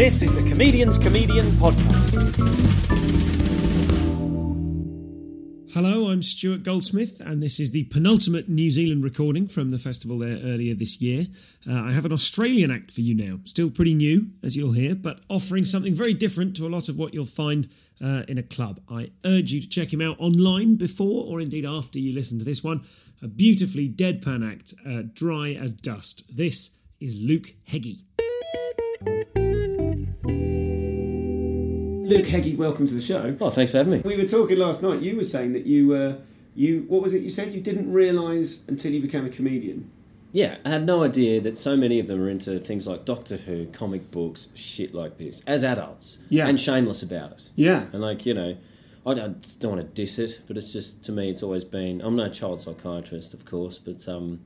This is the Comedian's Comedian Podcast. Hello, I'm Stuart Goldsmith, and this is the penultimate New Zealand recording from the festival there earlier this year. Uh, I have an Australian act for you now. Still pretty new, as you'll hear, but offering something very different to a lot of what you'll find uh, in a club. I urge you to check him out online before or indeed after you listen to this one. A beautifully deadpan act, uh, dry as dust. This is Luke Heggie. Luke Heggie, welcome to the show. Oh, thanks for having me. We were talking last night. You were saying that you, uh, you, what was it you said? You didn't realise until you became a comedian. Yeah, I had no idea that so many of them are into things like Doctor Who, comic books, shit like this, as adults. Yeah. And shameless about it. Yeah. And, like, you know, I don't, just don't want to diss it, but it's just, to me, it's always been. I'm no child psychiatrist, of course, but um,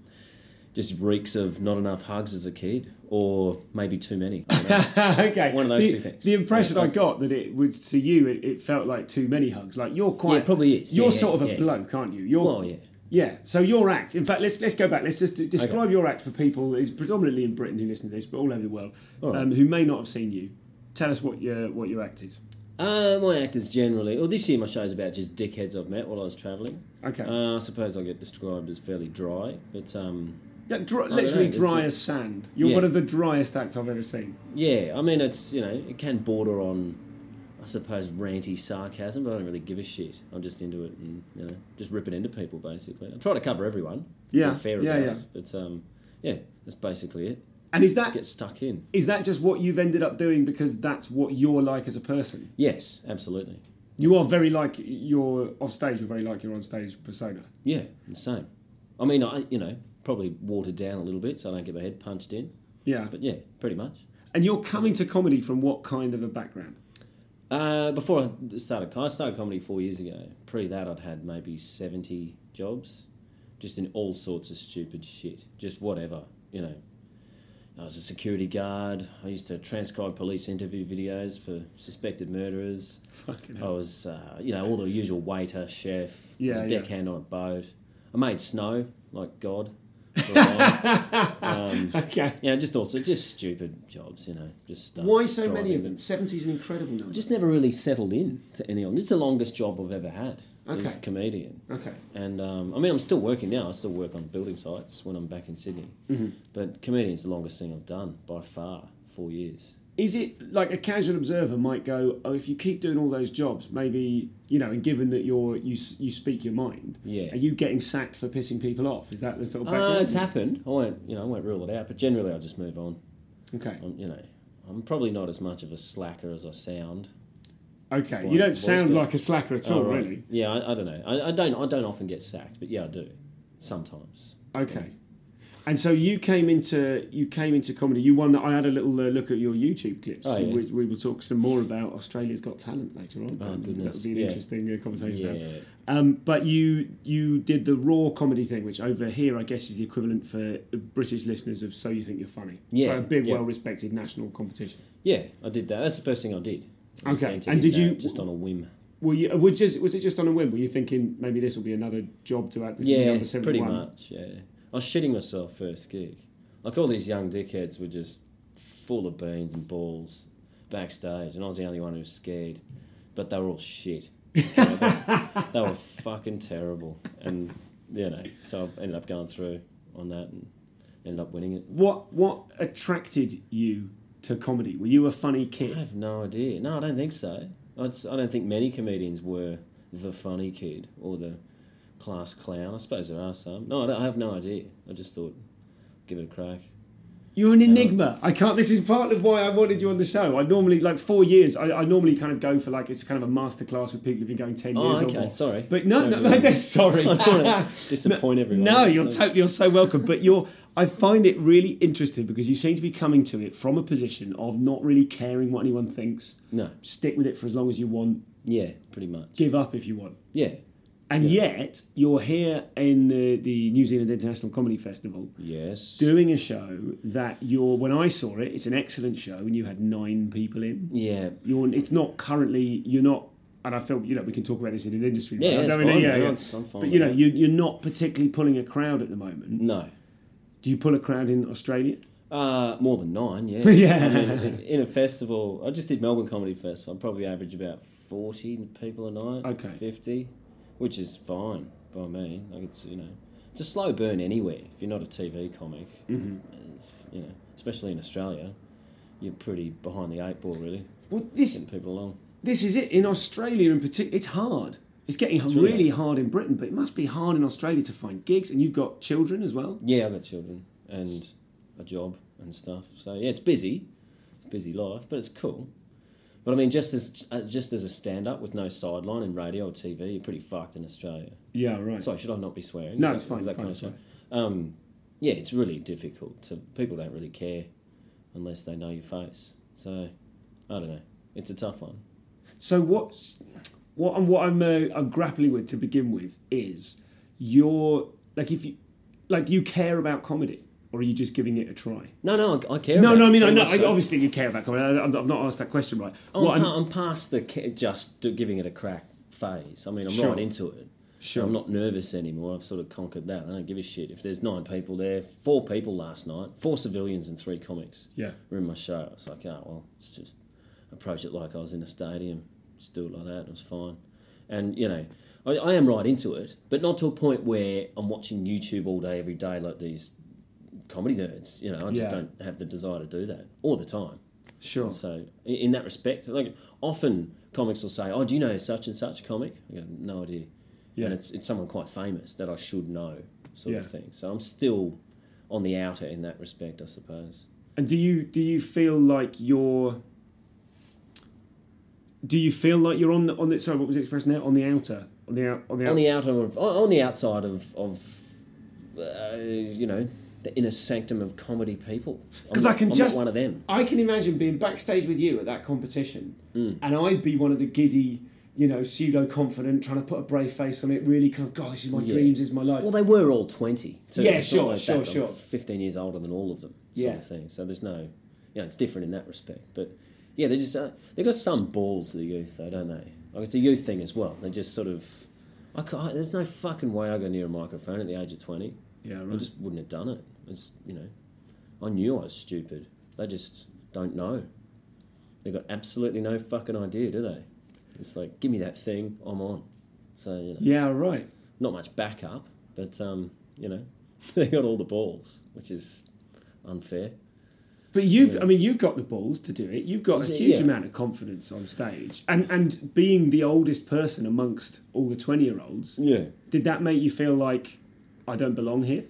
just reeks of not enough hugs as a kid, or maybe too many. I don't know. okay. One of those the, two things. The impression Yeah, I got that it was to you, it, it felt like too many hugs. Like you're quite. Yeah, it probably is. You're Yeah, sort of a yeah. bloke, aren't you? You're. Well, yeah. Yeah. So your act. In fact, let's let's go back. Let's just describe your act for people. Is predominantly in Britain who listen to this, but all over the world, right. um, who may not have seen you. Tell us what your what your act is. Uh, my actors generally, well, this year my show's about just dickheads I've met while I was travelling. Okay. Uh, I suppose I get described as fairly dry, but um, yeah, dry, literally know, dry as sand. You're Yeah. one of the driest acts I've ever seen. Yeah, I mean, it's you know, it can border on, I suppose, ranty sarcasm, but I don't really give a shit. I'm just into it and you know, just ripping into people basically. I try to cover everyone. Yeah, fair yeah, about yeah. it, but um, yeah, that's basically it. And is Just that get stuck in. is that just what you've ended up doing because that's what you're like as a person? Yes, absolutely. You are very like your off stage. You're very like your on stage persona. Yeah, the same. I mean, I you know probably watered down a little bit so I don't get my head punched in, Yeah. but yeah, pretty much. And you're coming to comedy from what kind of a background? Uh, before I started, I started comedy four years ago. Pre that, I'd had maybe seventy jobs, just in all sorts of stupid shit, just whatever, you know. I was a security guard. I used to transcribe police interview videos for suspected murderers. Fucking I was, uh, you know, all the usual waiter, chef. I was Yeah, a yeah. deckhand on a boat. I made snow like God. For a while. um, Okay. yeah, just also just stupid jobs, you know, just stuff. Why so many of them? 70's an incredible number. just never really settled in to any of them. Is the longest job I've ever had as a comedian. Okay. And um, I mean, I'm still working now. I still work on building sites when I'm back in Sydney. Mm-hmm. But comedian's the longest thing I've done by far, four years. Is it like a casual observer might go, oh, if you keep doing all those jobs, maybe you know, and given that you're you you speak your mind, Yeah. are you getting sacked for pissing people off? Is that the sort of Uh, background? it's happened. I won't, you know, I won't rule it out. But generally, I just move on. Okay. I'm, you know, I'm probably not as much of a slacker as I sound. Okay. You don't sound like a slacker at all, Oh, right. really. Yeah, I, I don't know. I, I don't. I don't often get sacked, but yeah, I do sometimes. Okay. And so you came into you came into comedy. You won. that. I had a little uh, look at your YouTube clips. Oh, yeah. we, we will talk some more about Australia's Got Talent later on. Oh, goodness, That would be an yeah. interesting uh, conversation. Yeah. Um, but you you did the raw comedy thing, which over here I guess is the equivalent for British listeners of So You Think You're Funny. Yeah, So a big, yeah. well-respected national competition. Yeah, I did that. That's the first thing I did. I Okay, and did you- just on a whim? Were you? Were just, was it just on a whim? Were you thinking maybe this will be another job to act? This Yeah, number pretty 71? much. Yeah, I was shitting myself first gig. Like all these young dickheads were just full of beans and balls backstage, and I was the only one who was scared. But they were all shit. You know, they, they were fucking terrible, and you know, so I ended up going through on that and ended up winning it. What What attracted you to comedy? Were you a funny kid? I have no idea. No, I don't think so. I'd, I don't think many comedians were the funny kid or the class clown. I suppose there are some. No, I, don't- I have no idea. I just thought, give it a crack. You're an um, enigma. I can't. This is part of why I wanted you on the show. I normally like four years. I, I normally kind of go for like it's kind of a masterclass with people who've been going ten Oh, years or okay. more. Sorry. But no, Sorry no, that's sorry. I don't want to disappoint everyone. No, you're So- totally you're so welcome. But you're I find it really interesting because you seem to be coming to it from a position of not really caring what anyone thinks. No. Stick with it for as long as you want. Yeah, pretty much. Give up if you want. Yeah. And yet, you're here in the, the New Zealand International Comedy Festival Yes. doing a show that you're. When I saw it, it's an excellent show, and you had nine people in. yeah. You're. It's not currently. You're not. And I feel you know we can talk about this in an industry. Yeah, it's fine, yeah, yeah. I'm- I'm fine But you know, you, you're not particularly pulling a crowd at the moment. No. Do you pull a crowd in Australia? Uh, more than nine, yeah. Yeah. I mean, in- in a festival, I just did Melbourne Comedy Festival. I probably average about 40 people a night. Okay. 50, which is fine by me. Like it's, you know, it's a slow burn anywhere. If you're not a TV comic, Mm-hmm. You know, especially in Australia, you're pretty behind the eight ball, really, Well, this getting people along. this is it. In Australia, in particular, it's hard. It's getting really really hard in Britain, but it must be hard in Australia to find gigs. And you've got children as well. Yeah, I've got children and a job and stuff. So yeah, it's busy. It's a busy life, but it's cool. But I mean, just as uh, just as a stand up with no sideline in radio or TV, you're pretty fucked in Australia. Yeah, right. Sorry, should I not be swearing? No, Is it's that- fine, that fine, kind it's of? Um, yeah, it's really difficult. To people don't really care unless they know your face. So I don't know. It's a tough one. So what's what I'm what I'm uh, I'm grappling with to begin with is your like if you like do you care about comedy or are you just giving it a try? No, no, I, I care. No, about no, I mean I know I, obviously you care about comedy. I, I've not asked that question right. Oh, I'm, pa- I'm- I'm past the just giving it a crack phase. I mean, I'm Sure. right into it. Sure. I'm not nervous anymore. I've sort of conquered that. I don't give a shit. If there's nine people there, four people last night, four civilians and three comics Yeah. were in my show. I was like, oh, well, let's just approach it like I was in a stadium. Just do it like that. It was fine. And, you know, I, I am right into it, but not to a point where I'm watching YouTube all day, every day, like these comedy nerds. You know, I just Yeah. don't have the desire to do that all the time. Sure. So in, that respect, like often comics will say, "Oh, do you know such and such comic?" I go, "No idea." Yeah. And it's it's someone quite famous that I should know, sort of thing. So I'm still on the outer in that respect, I suppose. And do you do you feel like you're do you feel like you're on the on the sorry what was the expression there on the outer on the out on the On the outer of on on the outside of of uh, you know the inner sanctum of comedy people. Because I can I'm just not one of them. I can imagine being backstage with you at that competition, Mm. and I'd be one of the giddy, you know, pseudo confident, trying to put a brave face on it. Really, kind of, God, this is my Yeah. dreams, this is my life. Well, they were all 20. So Yeah, sure, like sure, that. I'm sure. 15 years older than all of them, sort Yeah. of thing. So there's no, you know, it's different in that respect. But yeah, they just, uh, they've got some balls, the youth, though, don't they? Like, it's a youth thing as well. They just sort of, I can't, there's no fucking way I go near a microphone at the age of 20. yeah, I just wouldn't have done it. It's, you know, I knew I was stupid. They just don't know. They've got absolutely no fucking idea, do they? It's like, give me that thing, I'm on. So, you know yeah, right. not much backup, but um, you know, they got all the balls, which is unfair. But you've, Yeah. I mean, you've got the balls to do it. You've got a it- huge yeah. amount of confidence on stage, and and being the oldest person amongst all the twenty year olds, Yeah. did that make you feel like I don't belong here,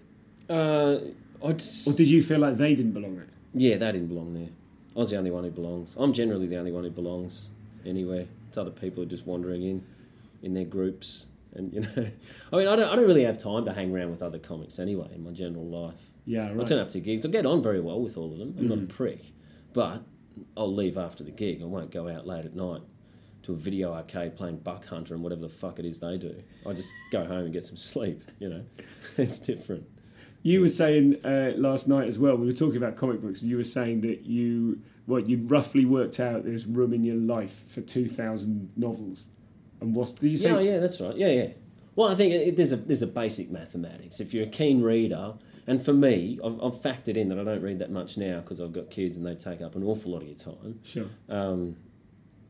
Uh, Or did you feel like they didn't belong there? yeah, they didn't belong there. I was the only one who belongs. I'm generally the only one who belongs anywhere. It's other people who are just wandering in, in their groups, and you know, I mean, I don't, I don't really have time to hang around with other comics anyway in my general life. Yeah, right. I turn up to gigs. I get on very well with all of them. I'm not a mm. prick, but I'll leave after the gig. I won't go out late at night to a video arcade playing Buck Hunter and whatever the fuck it is they do. I just go home and get some sleep. You know, it's different. You were saying uh, last night as well. We were talking about comic books, and you were saying that you, what you'd roughly worked out there's room in your life for two thousand novels. And what's did you say? Yeah, yeah, that's right. Yeah, yeah. Well, I think it, there's a there's a basic mathematics. If you're a keen reader, and for me, I've, I've factored in that I don't read that much now because I've got kids and they take up an awful lot of your time. Sure. um,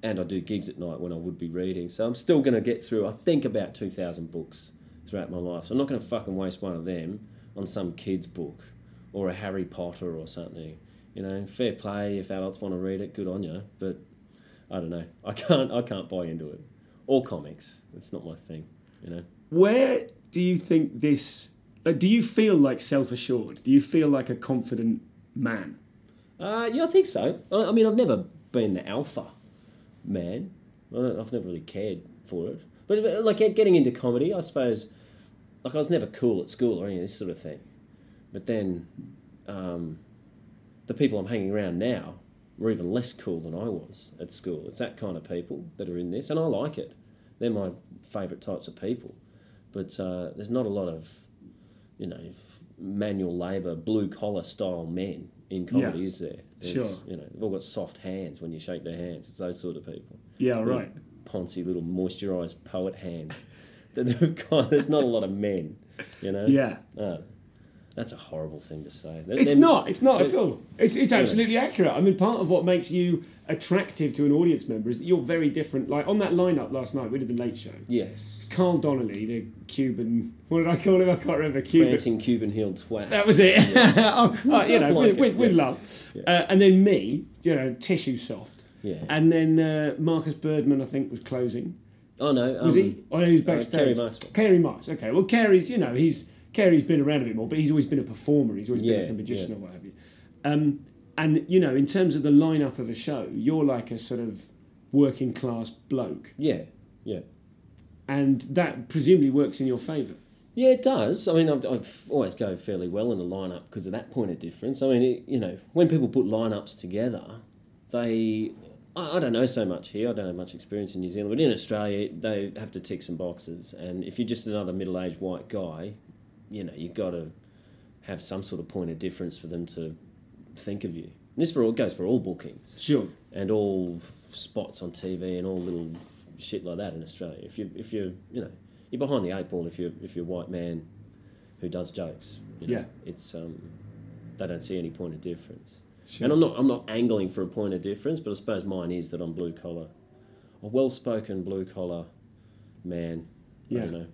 and I do gigs at night when I would be reading. So I'm still going to get through, I think, about 2,000 books throughout my life. So I'm not going to fucking waste one of them on some kid's book or a Harry Potter or something. You know, fair play if adults want to read it, good on you. But I don't know. I can't. I can't buy into it. Or comics. It's not my thing. You know. Where do you think this? Like, do you feel like self assured? Do you feel like a confident man? Uh, yeah, I think so. I, I mean, I've never been the alpha man. I've never really cared for it. But, but, like getting into comedy, I suppose, like I was never cool at school or any of this sort of thing. But then um, the people I'm hanging around now were even less cool than I was at school. It's that kind of people that are in this, and I like it. They're my favourite types of people. But uh, there's not a lot of, you know, manual labour, blue collar style men in comedy, Yeah. is there? There's, Sure. You know, they've all got soft hands when you shake their hands. It's those sort of people. Yeah, right. Poncy little moisturised poet hands. That they've got- There's not a lot of men, you know. Yeah. No, that's a horrible thing to say. It's Them- not. It's not at all. It's, it's absolutely accurate. I mean, part of what makes you attractive to an audience member is that you're very different. Like on that lineup last night, we did the Late Show. Yes. Carl Donnelly, the Cuban. What did I call him? I can't remember. Cuban. Prancing Cuban heeled twat. That was it. oh, oh, you know, Like with, with, with yeah. love. Uh, and then me, you know, tissue soft. Yeah. And then uh, Marcus Birdman, I think, was closing. Oh no. Um, Was he? Oh, no, he was backstage. Kerry Marks. Kerry Marks. Okay. Well, Kerry's, you know, he's Kerry's been around a bit more, but he's always been a performer. He's always been like a magician yeah. or what have you. Um, and you know, in terms of the lineup of a show, you're like a sort of working class bloke, Yeah. Yeah. and that presumably works in your favour. Yeah, it does. I mean, I've, I've always go fairly well in the lineup because of that point of difference. I mean, it, you know, when people put lineups together, they. I, I don't know so much here. I don't have much experience in New Zealand, but in Australia, they have to tick some boxes. And if you're just another middle-aged white guy, you know, you've got to have some sort of point of difference for them to think of you. And this for all goes for all bookings Sure. and all spots on TV and all little shit like that in Australia. If you if you you know you're behind the eight ball if you if you're a white man who does jokes. You know, Yeah. it's um they don't see any point of difference. Sure. And I'm not I'm not angling for a point of difference, but I suppose mine is that I'm blue collar, a well spoken blue collar man. I Yeah. don't know.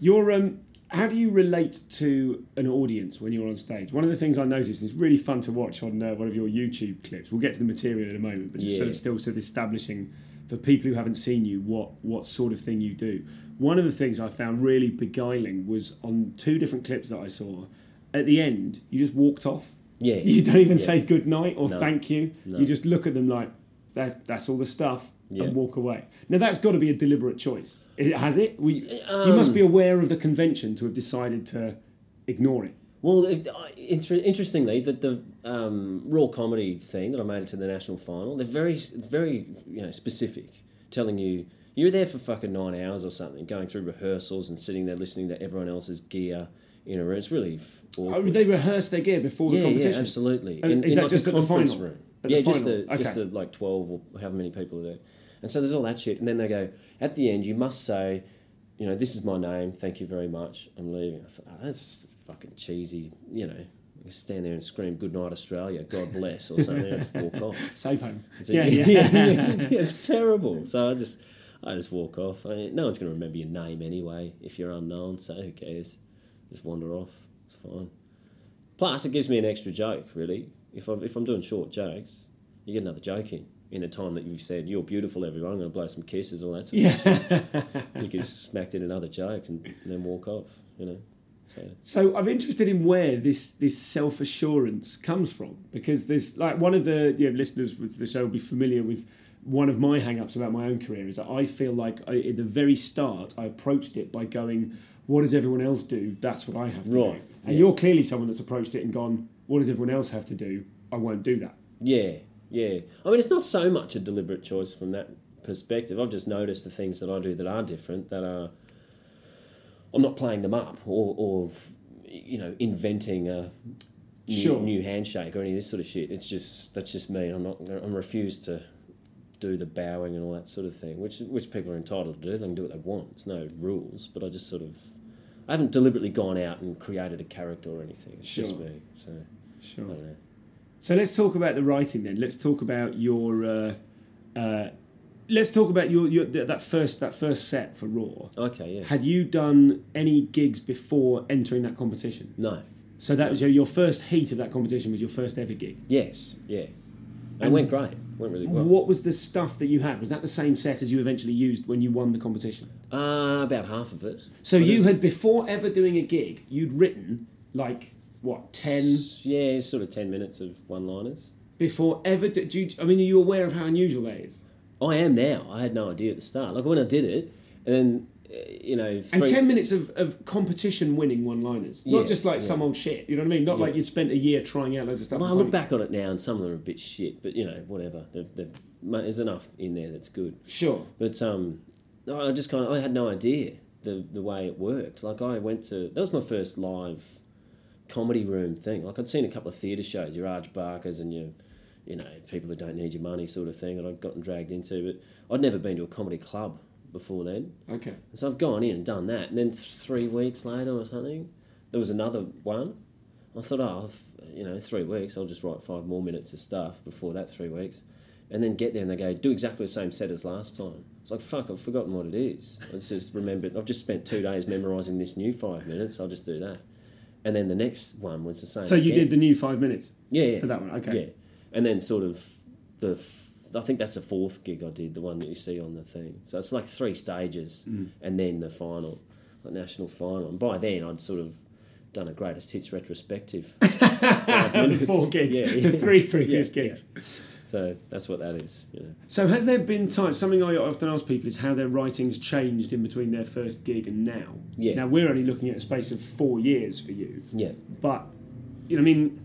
You're um, how do you relate to an audience when you're on stage? One of the things I noticed is really fun to watch on uh, one of your YouTube clips. We'll get to the material in a moment, but just sort of still sort of establishing for people who haven't seen you what what sort of thing you do. One of the things I found really beguiling was on two different clips that I saw. At the end, you just walked off. Yeah. You don't even Yeah. say good night or No. thank you. No. You just look at them like that's that's all the stuff Yeah. and walk away. Now that's got to be a deliberate choice. It, has it? We, you Um, must be aware of the convention to have decided to ignore it. Well, if, uh, inter- interestingly, the, the um, raw comedy thing that I made it to the national final, they're very, very, you know, specific, telling you you're there for fucking nine hours or something, going through rehearsals and sitting there listening to everyone else's gear in know. It's really Oh, they rehearse their gear before the competition. yeah, absolutely. And In, is in that like just a conference final? room. Yeah, the just the, just the like twelve or however many people are there, and so there's all that shit. And then they go at the end, you must say, you know, this is my name. Thank you very much. I'm leaving. I thought, oh, that's just fucking cheesy. You know, you stand there and scream "Good night, Australia," God bless, or something, and just walk off. Safe home. It's a- yeah, yeah, yeah. yeah, it's terrible. So I just, I just walk off. I mean, no one's going to remember your name anyway if you're unknown. So who cares? Just wander off. It's fine. Plus, it gives me an extra joke. Really, if I'm if I'm doing short jokes, you get another joke in in a time that you've said you're beautiful. Everyone, I'm going to blow some kisses, all that. Sort of stuff. You can smack in another joke and, and then walk off. You know. So So I'm interested in where this this self assurance comes from because there's like one of the you know, listeners to the show will be familiar with one of my hang-ups about my own career is that I feel like I, at the very start I approached it by going, what does everyone else do? That's what I have to do. Right, And yeah. you're clearly someone that's approached it and gone, what does everyone else have to do? I won't do that. Yeah, yeah. I mean, it's not so much a deliberate choice from that perspective. I've just noticed the things that I do that are different, that are. I'm not playing them up or, or you know, inventing a new, Sure. new handshake or any of this sort of shit. It's just that's just me. I'm not. I'm refused to do the bowing and all that sort of thing, which which people are entitled to do. They can do what they want. There's no rules. But I just sort of. I haven't deliberately gone out and created a character or anything. It's just me. So Sure. I don't know. So let's talk about the writing then. Let's talk about your. Uh, uh, let's talk about your, your that first that first set for Raw. Okay. Yeah. Had you done any gigs before entering that competition? No. So that was your, your first heat of that competition was your first ever gig. Yes, yeah. And it And- went great. Went really well. What was the stuff that you had? Was that the same set as you eventually used when you won the competition? Uh, about half of it. So But you it's- had before ever doing a gig, you'd written like what ten Yeah, sort of 10 minutes of one liners. before ever. Do do you, I mean, are you aware of how unusual that is? I am now. I had no idea at the start. Like when I did it, and then you know, And three- ten minutes of, of competition winning one liners, not Yeah, just like yeah. some old shit. You know what I mean? Not like you'd spent a year trying out loads of stuff. Well, I and look finding- back on it now, and some of them are a bit shit, but you know, whatever. They've, they've, mate, there's enough in there that's good. Sure. But um, I just kind of I had no idea the the way it worked. Like I went to that was my first live comedy room thing. Like I'd seen a couple of theatre shows, your Arj Barkers and your you know people who don't need your money sort of thing that I'd gotten dragged into. But I'd never been to a comedy club before then. Okay. And so I've gone in and done that. And then th- three weeks later or something, there was another one. I thought, oh, I've, you know, three weeks, I'll just write five more minutes of stuff before that three weeks. And then get there and they go, do exactly the same set as last time. It's like, fuck, I've forgotten what it is. I just remembered, I've just spent two days memorising this new five minutes, I'll just do that. And then the next one was the same. So you again. did the new five minutes. Yeah, yeah. for that one, okay. Yeah, and then sort of the, I think that's the fourth gig I did, the one that you see on the thing. So it's like three stages, Mm. and then the final, the national final. And by then, I'd sort of done a greatest hits retrospective. The four gigs, Yeah, the three previous Yeah, gigs. So that's what that is. You know. So has there been times? Something I often ask people is how their writing's changed in between their first gig and now. Yeah. Now we're only looking at a space of four years for you, Yeah. but you know, I mean,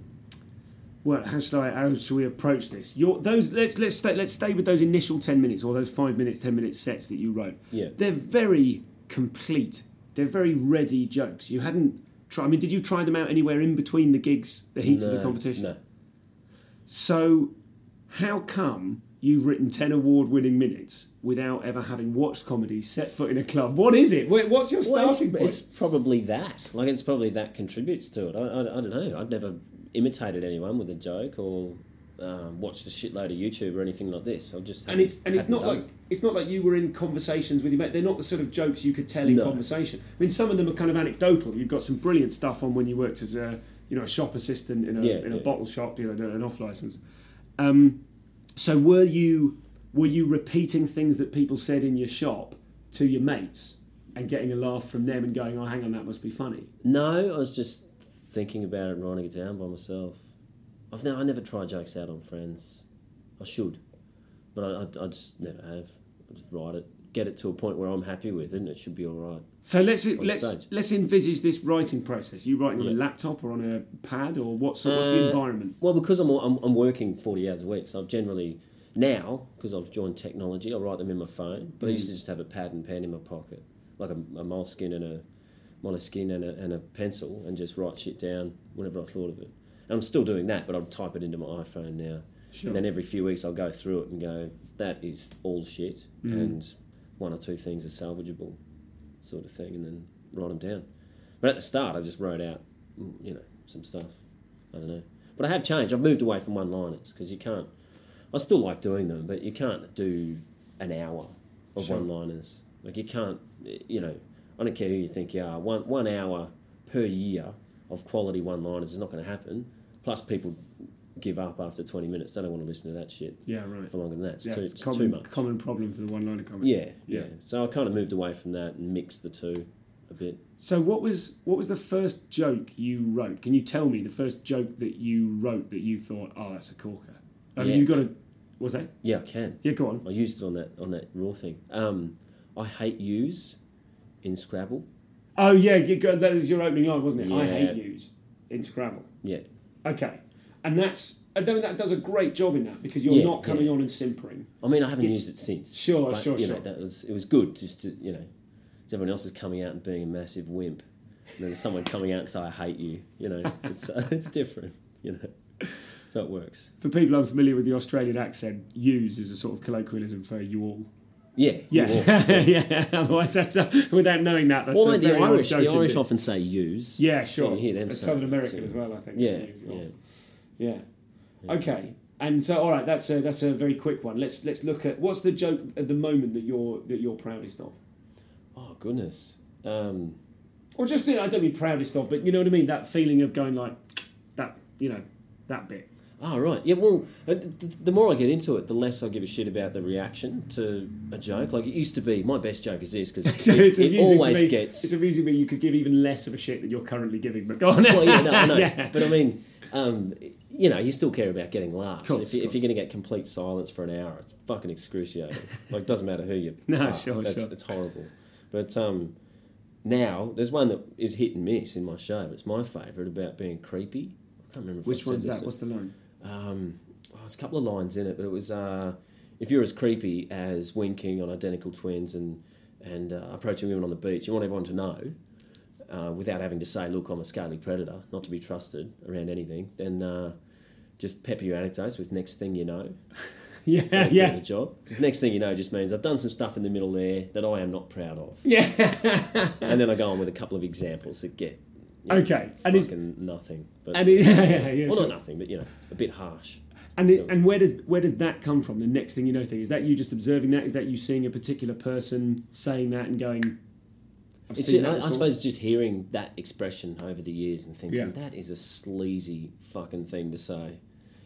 well, how should I? How should we approach this? Your those let's let's stay, let's stay with those initial ten minutes or those five minutes, ten minute sets that you wrote. Yeah. They're very complete. They're very ready jokes. You hadn't tried. I mean, did you try them out anywhere in between the gigs, the heats of the competition? No. So, how come you've written 10 award winning minutes without ever having watched comedy, set foot in a club? What is it? What's your Well, it's, starting point? it's probably that. Like, it's probably that contributes to it. I, I, I don't know. I've never imitated anyone with a joke or um, watched a shitload of YouTube or anything like this. I've just and it's and it's hadn't done like it's not like you were in conversations with your mate. They're not the sort of jokes you could tell in No. conversation. I mean, some of them are kind of anecdotal. You've got some brilliant stuff on when you worked as a you know a shop assistant in a Yeah, in a bottle shop, you know, an off license. Um, so were you were you repeating things that people said in your shop to your mates and getting a laugh from them and going, oh, hang on, that must be funny. No, I was just thinking about it and writing it down by myself. I've never, I never try jokes out on friends. I should, but I, I, I just never have. I just write it, get it to a point where I'm happy with it, and it should be all right. So let's let's stage. let's envisage this writing process. Are you writing on a laptop or on a pad or what's what's the Uh, environment? Well, because I'm, I'm, I'm working 40 hours a week, so I've generally, now, because I've joined technology, I write them in my phone, but I used to just have a pad and pen in my pocket, like a, a moleskin and a moleskin and a, and a pencil, and just write shit down whenever I thought of it. And I'm still doing that, but I'll type it into my iPhone now. Sure. And then every few weeks I'll go through it and go, that is all shit, and one or two things are salvageable, sort of thing, and then write them down. But at the start, I just wrote out, mm, you know, some stuff. I don't know. But I have changed. I've moved away from one liners because you can't. I still like doing them, but you can't do an hour of Sure. one liners. Like you can't, you know. I don't care who you think you are. One one hour per year of quality one liners is not going to happen. Plus, people give up after twenty minutes. They don't want to listen to that shit Yeah, right. for longer than that. It's, Yeah, too, it's common too much. common problem for the one liner comedy. Yeah, Yeah. yeah, So I kind of moved away from that and mixed the two a bit. So what was what was the first joke you wrote? Can you tell me the first joke that you wrote that you thought, oh, that's a corker? Have Yeah. you got a? Was that? Yeah, I can. Yeah, go on. I used it on that on that raw thing. Um, I hate use in Scrabble. Oh yeah, that was your opening line, wasn't it? I hate yous in Scrabble. Yeah, Okay, and that's I don't that does a great job in that because you're Yeah, not coming yeah. on and simpering. I mean I haven't It's- used it since. Sure, but, sure, you sure. Know, that was it was good just to you know, everyone else is coming out and being a massive wimp, and then someone coming out and say I hate you. You know, it's it's different. You know, so it works. For people unfamiliar with the Australian accent, "use" is a sort of colloquialism for "you all." Yeah, Yeah, yeah. Otherwise, that's a, without knowing that, that's Well, a the Irish, the Irish often say use. Yeah, sure. you hear them It's Southern American so- as well, I think. Yeah, Use, yeah. yeah. Okay, and so all right, that's a that's a very quick one. Let's let's look at what's the joke at the moment that you're that you're proudest of, Oh goodness. Um, or just you know, I don't mean proudest of, but you know what I mean. That feeling of going like that, you know, that bit. Oh, right. Yeah, well, uh, the more I get into it, the less I give a shit about the reaction to a joke. Like, it used to be, my best joke is this, because So it, it's it always me. gets... It's amusing me. You could give even less of a shit than you're currently giving. But go on. Well, yeah, no. Yeah. But I mean, um, you know, you still care about getting laughs. Course, if, you, if you're going to get complete silence for an hour, it's fucking excruciating. like, it doesn't matter who you No, are. sure, That's, sure. It's horrible. But um, now there's one that is hit and miss in my show. But it's my favourite about being creepy. I can't remember Which one's that? What's the line? Um, oh, there's a couple of lines in it, but it was uh, if you're as creepy as winking on identical twins and and uh, approaching women on the beach, you want everyone to know. Uh, without having to say, "Look, I'm a scaly predator, not to be trusted around anything," then uh, just pepper your anecdotes with "next thing you know." Yeah, yeah, the job. 'Cause next thing you know just means I've done some stuff in the middle there that I am not proud of, yeah. and then I go on with a couple of examples that get you know, Okay, and fucking nothing, but and it, yeah, yeah, yeah, well, sure. not nothing, but you know, a bit harsh. And it, and where does where does that come from? The next thing you know thing is that you just observing that? Is that you seeing a particular person saying that and going? It's just, I, I suppose it's just hearing that expression over the years and thinking Yeah. that is a sleazy fucking thing to say.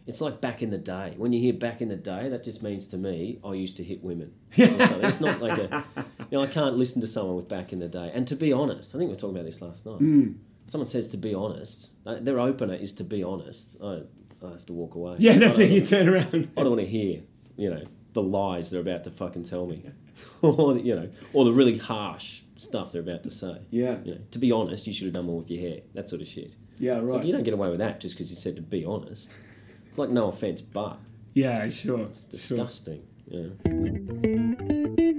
It's like back in the day. When you hear back in the day, that just means to me I used to hit women. it's not like a you know I can't listen to someone with back in the day. And to be honest, I think we were talking about this last night. Hmm. Someone says to be honest, their opener is to be honest. I, I have to walk away. Yeah, that's it. You turn around. I don't want to hear, you know, the lies they're about to fucking tell me, or you know, or the really harsh stuff they're about to say. Yeah. You know, to be honest, you should have done more with your hair. That sort of shit. Yeah, right. like you don't get away with that just because you said to be honest. It's like no offense, but Yeah, sure. it's disgusting. You know?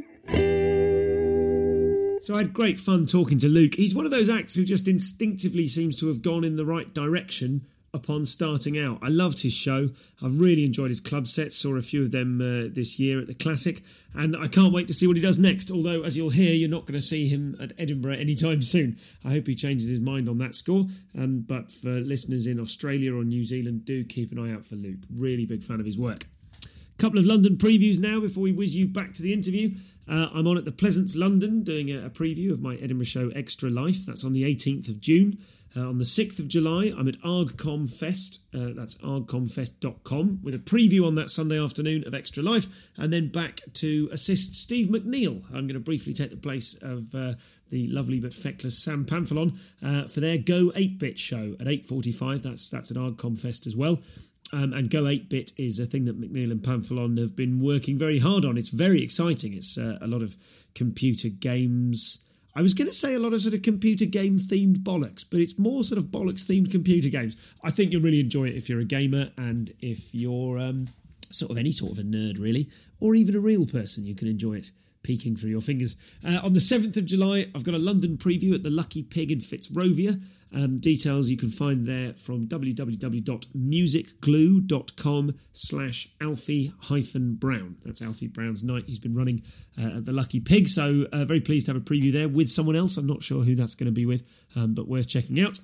So I had great fun talking to Luke. He's one of those acts who just instinctively seems to have gone in the right direction upon starting out. I loved his show. I've really enjoyed his club sets. Saw a few of them uh, this year at the Classic, and I can't wait to see what he does next. Although, as you'll hear, you're not going to see him at Edinburgh anytime soon. I hope he changes his mind on that score. Um, but for listeners in Australia or New Zealand, do keep an eye out for Luke. Really big fan of his work. Couple of London previews now before we whiz you back to the interview. Uh, I'm on at the Pleasance London doing a, a preview of my Edinburgh show Extra Life. That's on the 18th of June. Uh, on the 6th of July, I'm at ArgCom Fest. Uh, that's argcomfest.com with a preview on that Sunday afternoon of Extra Life, and then back to assist Steve McNeil. I'm going to briefly take the place of uh, the lovely but feckless Sam Pamphilon uh, for their Go 8-Bit show at 8:45. That's that's at ArgCom Fest as well. Um, and Go 8 bit is a thing that McNeil and Pamphilon have been working very hard on. It's very exciting. It's uh, a lot of computer games. I was going to say a lot of sort of computer game themed bollocks, but it's more sort of bollocks themed computer games. I think you'll really enjoy it if you're a gamer and if you're um, sort of any sort of a nerd, really, or even a real person. You can enjoy it peeking through your fingers. Uh, on the 7th of July, I've got a London preview at the Lucky Pig in Fitzrovia. Um, details you can find there from www.musicglue.com slash Alfie hyphen Brown. That's Alfie Brown's night he's been running uh, at the Lucky Pig. So uh, very pleased to have a preview there with someone else. I'm not sure who that's going to be with, um, but worth checking out.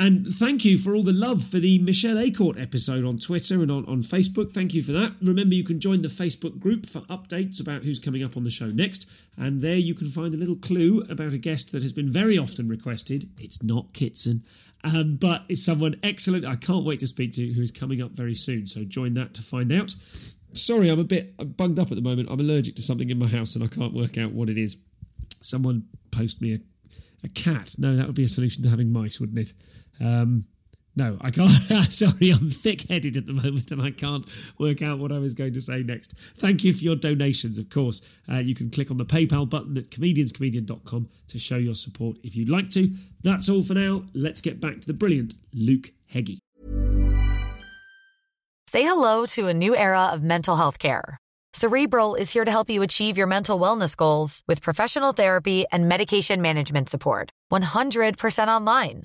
And thank you for all the love for the Michelle Acourt episode on Twitter and on, on Facebook. Thank you for that. Remember, you can join the Facebook group for updates about who's coming up on the show next. And there you can find a little clue about a guest that has been very often requested. It's not Kitson, um, but it's someone excellent I can't wait to speak to who is coming up very soon. So join that to find out. Sorry, I'm a bit bunged up at the moment. I'm allergic to something in my house and I can't work out what it is. Someone post me a, a cat. No, that would be a solution to having mice, wouldn't it? Um, no, I can't. Sorry, I'm thick headed at the moment and I can't work out what I was going to say next. Thank you for your donations, of course. Uh, you can click on the PayPal button at comedianscomedian.com to show your support if you'd like to. That's all for now. Let's get back to the brilliant Luke Heggie. Say hello to a new era of mental health care. Cerebral is here to help you achieve your mental wellness goals with professional therapy and medication management support. 100% online.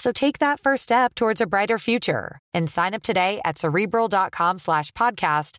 So take that first step towards a brighter future and sign up today at cerebral.com slash podcast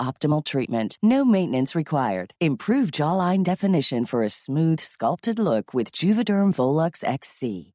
optimal treatment. No maintenance required. Improve jawline definition for a smooth, sculpted look with Juvederm Volux XC.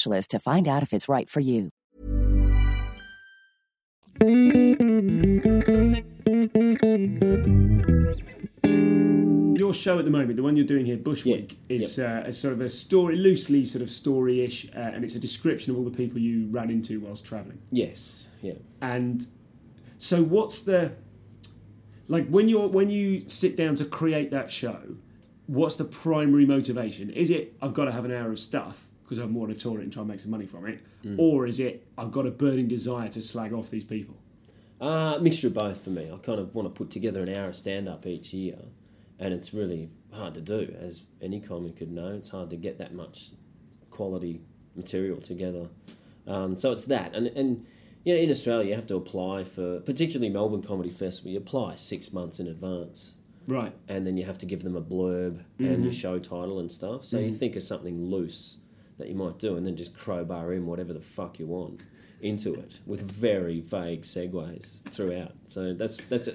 to find out if it's right for you. Your show at the moment, the one you're doing here, Bushwick, Yeah, is uh, a sort of a story, loosely sort of story-ish, uh, and it's a description of all the people you ran into whilst travelling. Yes, yeah. And so, what's the like when you're when you sit down to create that show? What's the primary motivation? Is it I've got to have an hour of stuff because I want to tour it and try and make some money from it, or is it I've got a burning desire to slag off these people? Uh, mixture of both for me. I kind of want to put together an hour of stand up each year, and it's really hard to do, as any comic could know. It's hard to get that much quality material together. Um, so it's that, and and you know, in Australia, you have to apply for, particularly Melbourne Comedy Festival. You apply six months in advance, Right. and then you have to give them a blurb and your show title and stuff. So you think of something loose that you might do, and then just crowbar in whatever the fuck you want into it with very vague segues throughout. So that's that's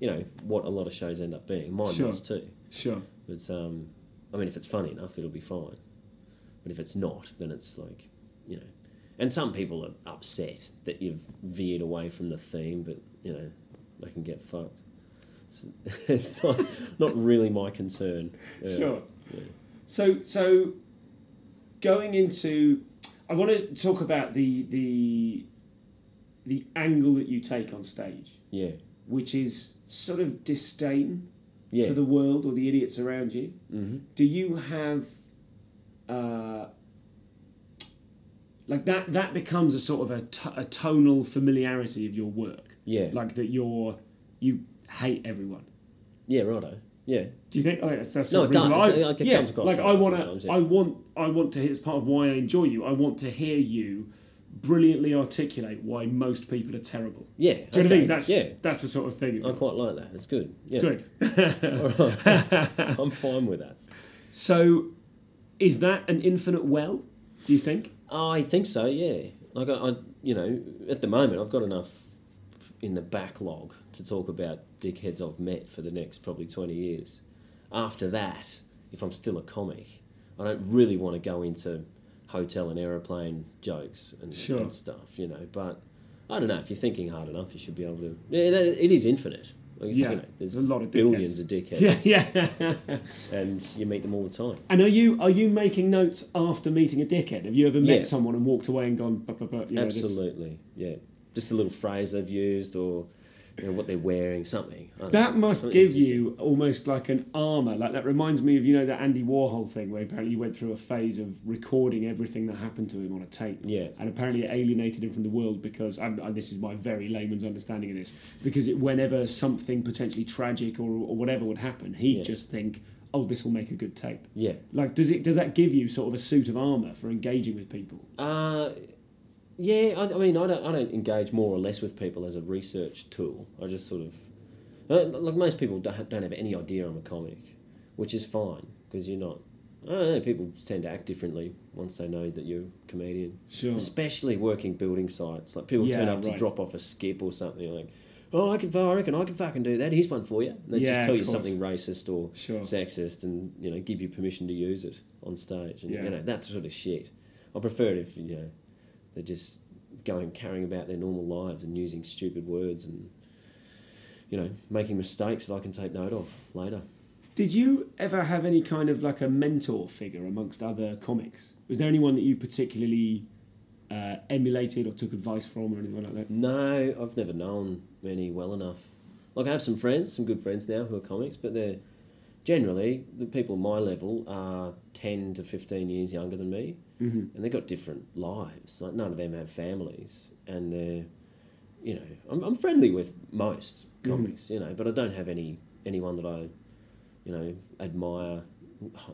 you know what a lot of shows end up being. Mine Sure. does too. Sure. But um, I mean, if it's funny enough, it'll be fine. But if it's not, then it's like you know. And some people are upset that you've veered away from the theme, but you know they can get fucked. It's, it's not not really my concern. Yeah. Sure. So so going into I want to talk about the the the angle that you take on stage, Yeah. which is sort of disdain Yeah. for the world or the idiots around you. Mhm. Do you have uh, like that? That becomes a sort of a, t- a tonal familiarity of your work. Yeah. Like that you're you hate everyone. Yeah. Righto. Yeah. Do you think? That's, that's No, it does. I- Like, it yeah, comes across like I want to. yeah. I want. I want to. It's part of why I enjoy you. I want to hear you brilliantly articulate why most people are terrible. Yeah. Do you know what I okay, mean? That's yeah. that's the sort of thing. I quite like that. It's good. Yeah. Good. I'm fine with that. so, is that an infinite well? Do you think? I think so. Yeah. Like I, I, you know, at the moment, I've got enough in the backlog to talk about dickheads I've met for the next probably twenty years. After that, if I'm still a comic, I don't really want to go into hotel and aeroplane jokes and, Sure. and stuff. You know, but I don't know. If you're thinking hard enough, you should be able to. Yeah, it is infinite. Like, Yeah, you know, there's a lot of billions dickheads. of dickheads. Yeah, yeah. and you meet them all the time. and are you are you making notes after meeting a dickhead? Have you ever met Yeah. someone and walked away and gone, you know, this- Absolutely, yeah. Just a little phrase they've used, or you know what they're wearing, something. That know, must something give you almost like an armor. Like that reminds me of you know that Andy Warhol thing where apparently he went through a phase of recording everything that happened to him on a tape. Yeah. And apparently it alienated him from the world because and, and this is my very layman's understanding of this because it, whenever something potentially tragic or, or whatever would happen, he'd Yeah. just think, "Oh, this will make a good tape." Yeah. Like, does it does that give you sort of a suit of armor for engaging with people? Uh, yeah. I, I mean, I don't. I don't engage more or less with people as a research tool. I just sort of, uh, like most people don't, don't have any idea I'm a comic, which is fine because you're not. I don't know. People tend to act differently once they know that you're a comedian. Sure. Especially working building sites. Like people turn Yeah, up to drop off a skip or something like. Oh, I can. I reckon I can fucking do that. Here's one for you. And they Yeah, just tell you course. something racist or Sure. sexist, and you know, give you permission to use it on stage, and Yeah. you know that sort of shit. I prefer it if you know they just going carrying about their normal lives and using stupid words and you know making mistakes that I can take note of later. Did you ever have any kind of like a mentor figure amongst other comics? Was there anyone that you particularly uh, emulated or took advice from or anything like that? No, I've never known many well enough. Like I have some friends, some good friends now who are comics, but they're generally the people my level are ten to fifteen years younger than me, mm-hmm. and they've got different lives. Like none of them have families, and they're, you know, I'm, I'm friendly with most comics, mm-hmm. you know, but I don't have any anyone that I, you know, admire,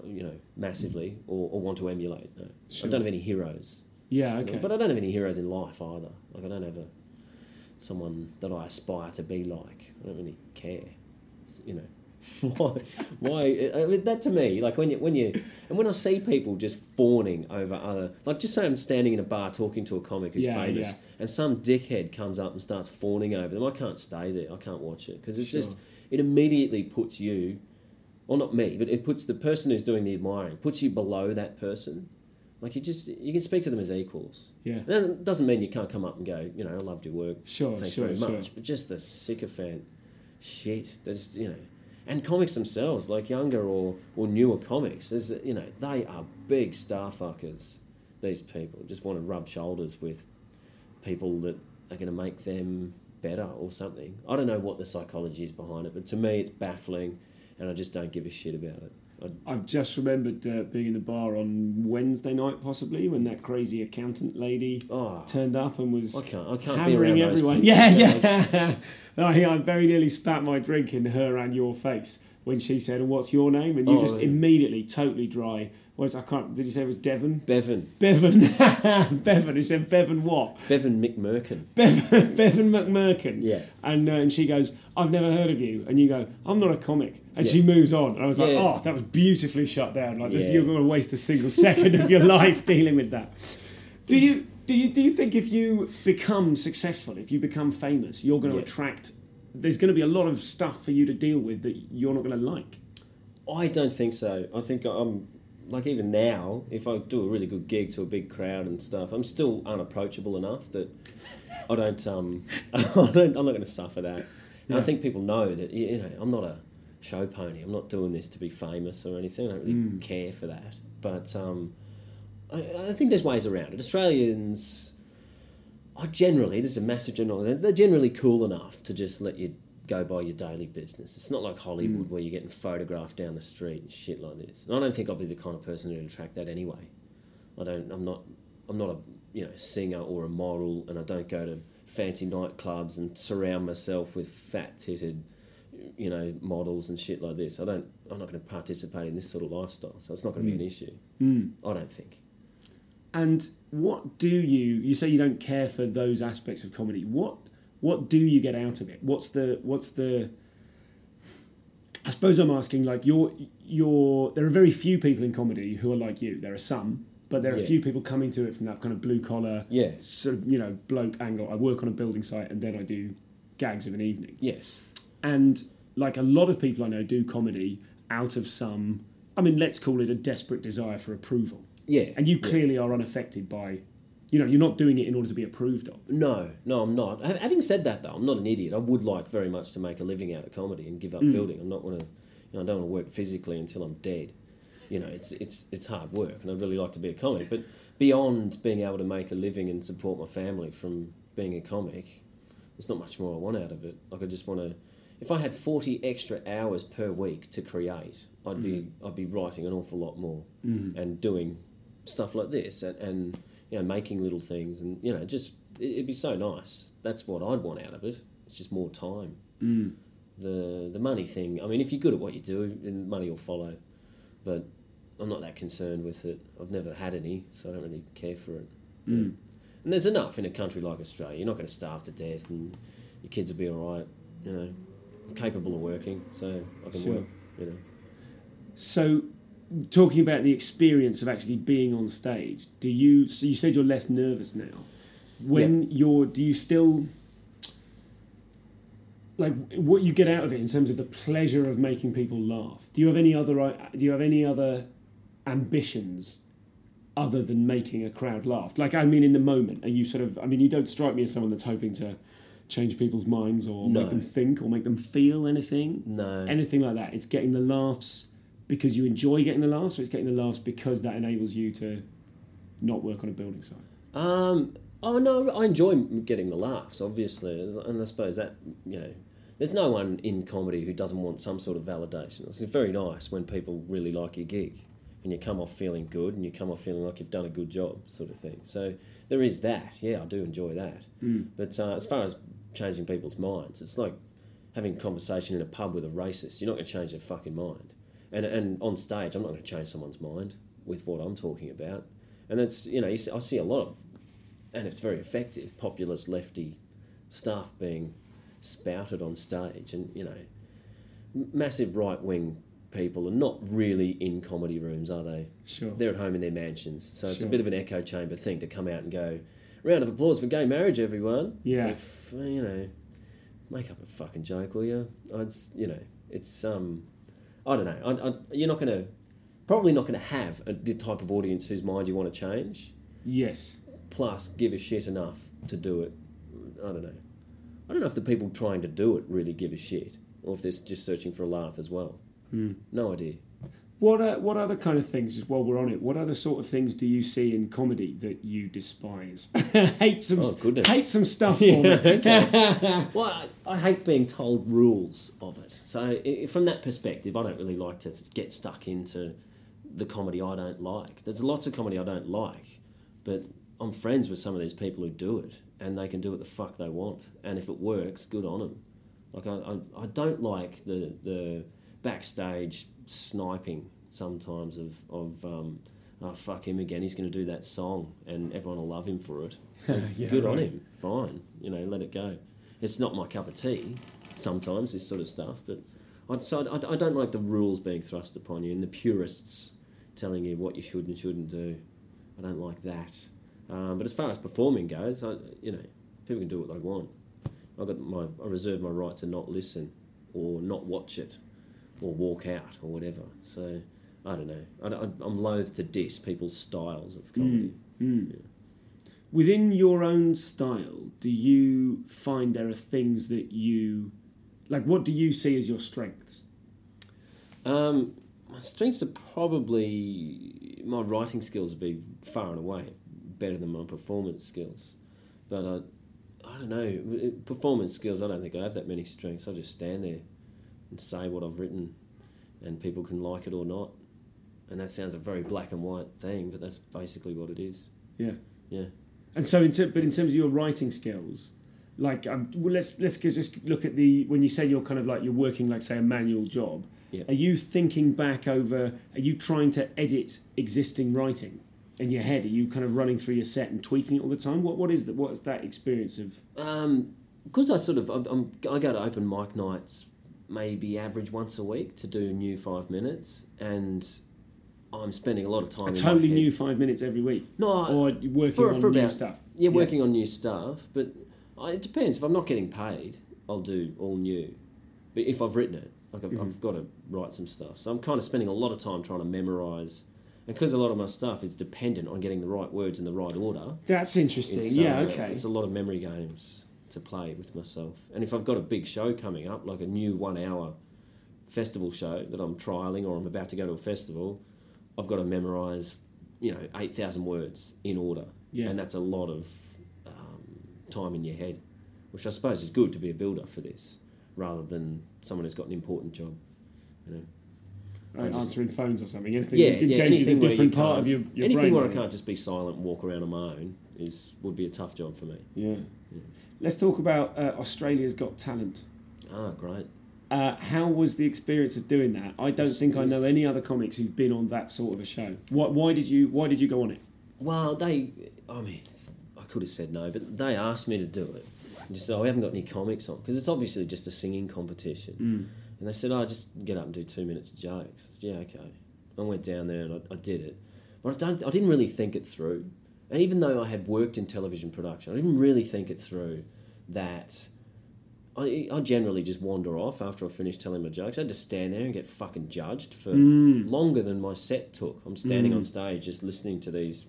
you know, massively or, or want to emulate. No. Sure. I don't have any heroes. Yeah, you know, okay. But I don't have any heroes in life either. Like I don't have a someone that I aspire to be like. I don't really care. It's, you know, why? Why? I mean, that to me, like when you when you and when I see people just fawning over other, like just say I'm standing in a bar talking to a comic who's Yeah, famous, yeah. and some dickhead comes up and starts fawning over them. I can't stay there. I can't watch it because it's Sure. just it immediately puts you, well, not me, but it puts the person who's doing the admiring puts you below that person. Like you just you can speak to them as equals. Yeah. That doesn't mean you can't come up and go, you know, I loved your work. Sure, Thanks sure, very sure. much. But just the sycophant shit. That's you know, and comics themselves, like younger or, or newer comics, is you know, they are big star fuckers. These people just want to rub shoulders with people that are going to make them better or something. I don't know what the psychology is behind it, but to me, it's baffling, and I just don't give a shit about it. I, I've just remembered uh, being in the bar on Wednesday night, possibly, when that crazy accountant lady Oh. turned up and was I can't- I can't hammering everyone. Yeah, yeah. I, I very nearly spat my drink in her and your face when she said, "And what's your name?" And you Oh, just yeah. immediately, totally dry. Was I can't? Did you say it was Devon? Bevan, Bevan. Bevan. He said Bevan what? Bevan McMurkin. Bevan, Bevan McMurkin. Yeah. And uh, and she goes, I've never heard of you. And you go, I'm not a comic. And Yeah. she moves on. And I was like, oh, that was beautifully shut down. Like this, you're going to waste a single second of your life dealing with that. Do you do you do you think if you become successful, if you become famous, you're going to attract? There's going to be a lot of stuff for you to deal with that you're not going to like. I don't think so. I think I'm like even now, if I do a really good gig to a big crowd and stuff, I'm still unapproachable enough that I don't. Um, I don't I'm not going to suffer that. And I think people know that you know I'm not a show pony. I'm not doing this to be famous or anything. I don't really care for that. But um, I, I think there's ways around it. Australians are generally, this is a massive generalisation, they're generally cool enough to just let you go by your daily business. It's not like Hollywood mm. where you're getting photographed down the street and shit like this. And I don't think I'll be the kind of person who'd attract that anyway. I don't, I'm not, I'm not a, you know, singer or a model and I don't go to fancy nightclubs and surround myself with fat-titted, you know, models and shit like this. I don't, I'm not going to participate in this sort of lifestyle. So it's not going to be an mm. issue. Mm. I don't think. And what do you? You say you don't care for those aspects of comedy. What what do you get out of it? What's the what's the? I suppose I'm asking like you're you're. There are very few people in comedy who are like you. There are some, but there are Yeah. few people coming to it from that kind of blue collar, Yeah. sort of you know bloke angle. I work on a building site and then I do gags of an evening. Yes. And like a lot of people I know do comedy out of some. I mean, let's call it a desperate desire for approval. Yeah. And you Yeah. clearly are unaffected by, you know, you're not doing it in order to be approved of. No, no, I'm not. Having said that, though, I'm not an idiot. I would like very much to make a living out of comedy and give up mm. building. I'm not want to, you know, I don't want to work physically until I'm dead. You know, it's it's it's hard work, and I'd really like to be a comic. But beyond being able to make a living and support my family from being a comic, there's not much more I want out of it. Like I just want to. If I had 40 extra hours per week to create, I'd be mm. I'd be writing an awful lot more mm. and doing stuff like this and, and you know making little things and you know just it- it'd be so nice. That's what I'd want out of it. It's just more time. Mm. The the money thing. I mean, if you're good at what you do, then money will follow. But I'm not that concerned with it. I've never had any, so I don't really care for it. Yeah. And there's enough in a country like Australia. You're not going to starve to death, and your kids will be all right. You know, I'm capable of working, so I can Sure. work. You know. So, talking about the experience of actually being on stage, do you? So you said you're less nervous now. When you're, do you still like what you get out of it in terms of the pleasure of making people laugh? Do you have any other? Do you have any other ambitions other than making a crowd laugh? Like, I mean, in the moment, are you sort of? I mean, you don't strike me as someone that's hoping to change people's minds or No. make them think or make them feel anything. No. anything like that. It's getting the laughs because you enjoy getting the laughs, or it's getting the laughs because that enables you to not work on a building site. Um, oh no, I enjoy getting the laughs, obviously, and I suppose that you know, there's no one in comedy who doesn't want some sort of validation. It's very nice when people really like your gig, and you come off feeling good, and you come off feeling like you've done a good job, sort of thing. So there is that. Yeah, I do enjoy that. But uh, as far as changing people's minds, it's like having a conversation in a pub with a racist. You're not going to change their fucking mind. And and on stage, I'm not going to change someone's mind with what I'm talking about. And that's you know, you see, I see a lot of and it's very effective, populist lefty stuff being spouted on stage. And, you know, massive right wing people are not really in comedy rooms, are they? Sure. They're at home in their mansions. So it's a bit of an echo chamber thing to come out and go, round of applause for gay marriage, everyone. Yeah. f- you know, make up a fucking joke, will you? I'd, you know, it's, um, I don't know. I, I, you're not going to, probably not going to have a, the type of audience whose mind you want to change Yes. plus give a shit enough to do it. I don't know. I don't know if the people trying to do it really give a shit, or if they're just searching for a laugh as well. Hmm. No idea. What are, what other kind of things, just while we're on it, what other sort of things do you see in comedy that you despise? hate some Oh, goodness. hate some stuff for me. Well, I, I hate being told rules of it. So, i from that perspective, I don't really like to get stuck into the comedy I don't like. There's lots of comedy I don't like, but I'm friends with some of these people who do it, and they can do what the fuck they want. And if it works, good on them. Like I, I, I don't like the the backstage sniping sometimes of of um, oh fuck him again. He's going to do that song, and everyone will love him for it. Yeah, good on him. Fine, you know, let it go. It's not my cup of tea. Sometimes this sort of stuff, but I, so I, I don't like the rules being thrust upon you and the purists telling you what you should and shouldn't do. I don't like that. Um, but as far as performing goes, I, you know, people can do what they want. I got my, I reserve my right to not listen or not watch it or walk out or whatever. So I don't know. I, I, I'm loath to diss people's styles of comedy. Mm, mm. Within your own style, do you find there are things that you like? What do you see as your strengths? Um, my strengths are probably my writing skills would be far and away better than my performance skills, but I, I don't know uh, performance skills. I don't think I have that many strengths. I just stand there and say what I've written, and people can like it or not. And that sounds a very black and white thing, but that's basically what it is. Yeah. Yeah. And so, in ter- but in terms of your writing skills, like, um, well, let's let's just look at the when you say you're kind of like you're working like say a manual job. Yeah. Are you thinking back over? Are you trying to edit existing writing in your head? Are you kind of running through your set and tweaking it all the time? What what is that? What is that experience of? Um, because I sort of I'm, I'm, I go to open mic nights maybe average once a week to do new five minutes, and I'm spending a lot of time. A totally new five minutes every week. No, or working for, on for new about, stuff. Yeah, working on new stuff, but I, it depends. If I'm not getting paid, I'll do all new. But if I've written it, like I've, Mm-hmm. I've got to write some stuff, so I'm kind of spending a lot of time trying to memorize. And because a lot of my stuff is dependent on getting the right words in the right order, That's interesting. it's, yeah. uh, okay. It's a lot of memory games to play with myself. And if I've got a big show coming up, like a new one hour festival show that I'm trialing or I'm about to go to a festival, I've got to memorise, you know, 8,000 words in order. Yeah. And that's a lot of um, time in your head, which I suppose is good to be a builder for this rather than someone who's got an important job. You know. Like just- answering phones or something. Anything Yeah, that yeah, engages a anything where different part of your, your anything brain. where I can't just be silent and walk around on my own is would be a tough job for me. Yeah. Let's talk about uh, Australia's Got Talent. Ah, great. Uh, how was the experience of doing that? I don't think I know any other comics who've been on that sort of a show. Why, why did you Why did you go on it? Well, they, I mean, I could have said no, but they asked me to do it. And just said, oh, we haven't got any comics on. Because it's obviously just a singing competition. And they said, oh, just get up and do two minutes of jokes. I said, yeah, okay. I went down there and I, I did it. But I, don't, I didn't really think it through. And even though I had worked in television production, I didn't really think it through that I, I generally just wander off after I finish telling my jokes. I had to stand there and get fucking judged for Mm. longer than my set took. I'm standing on stage just listening to these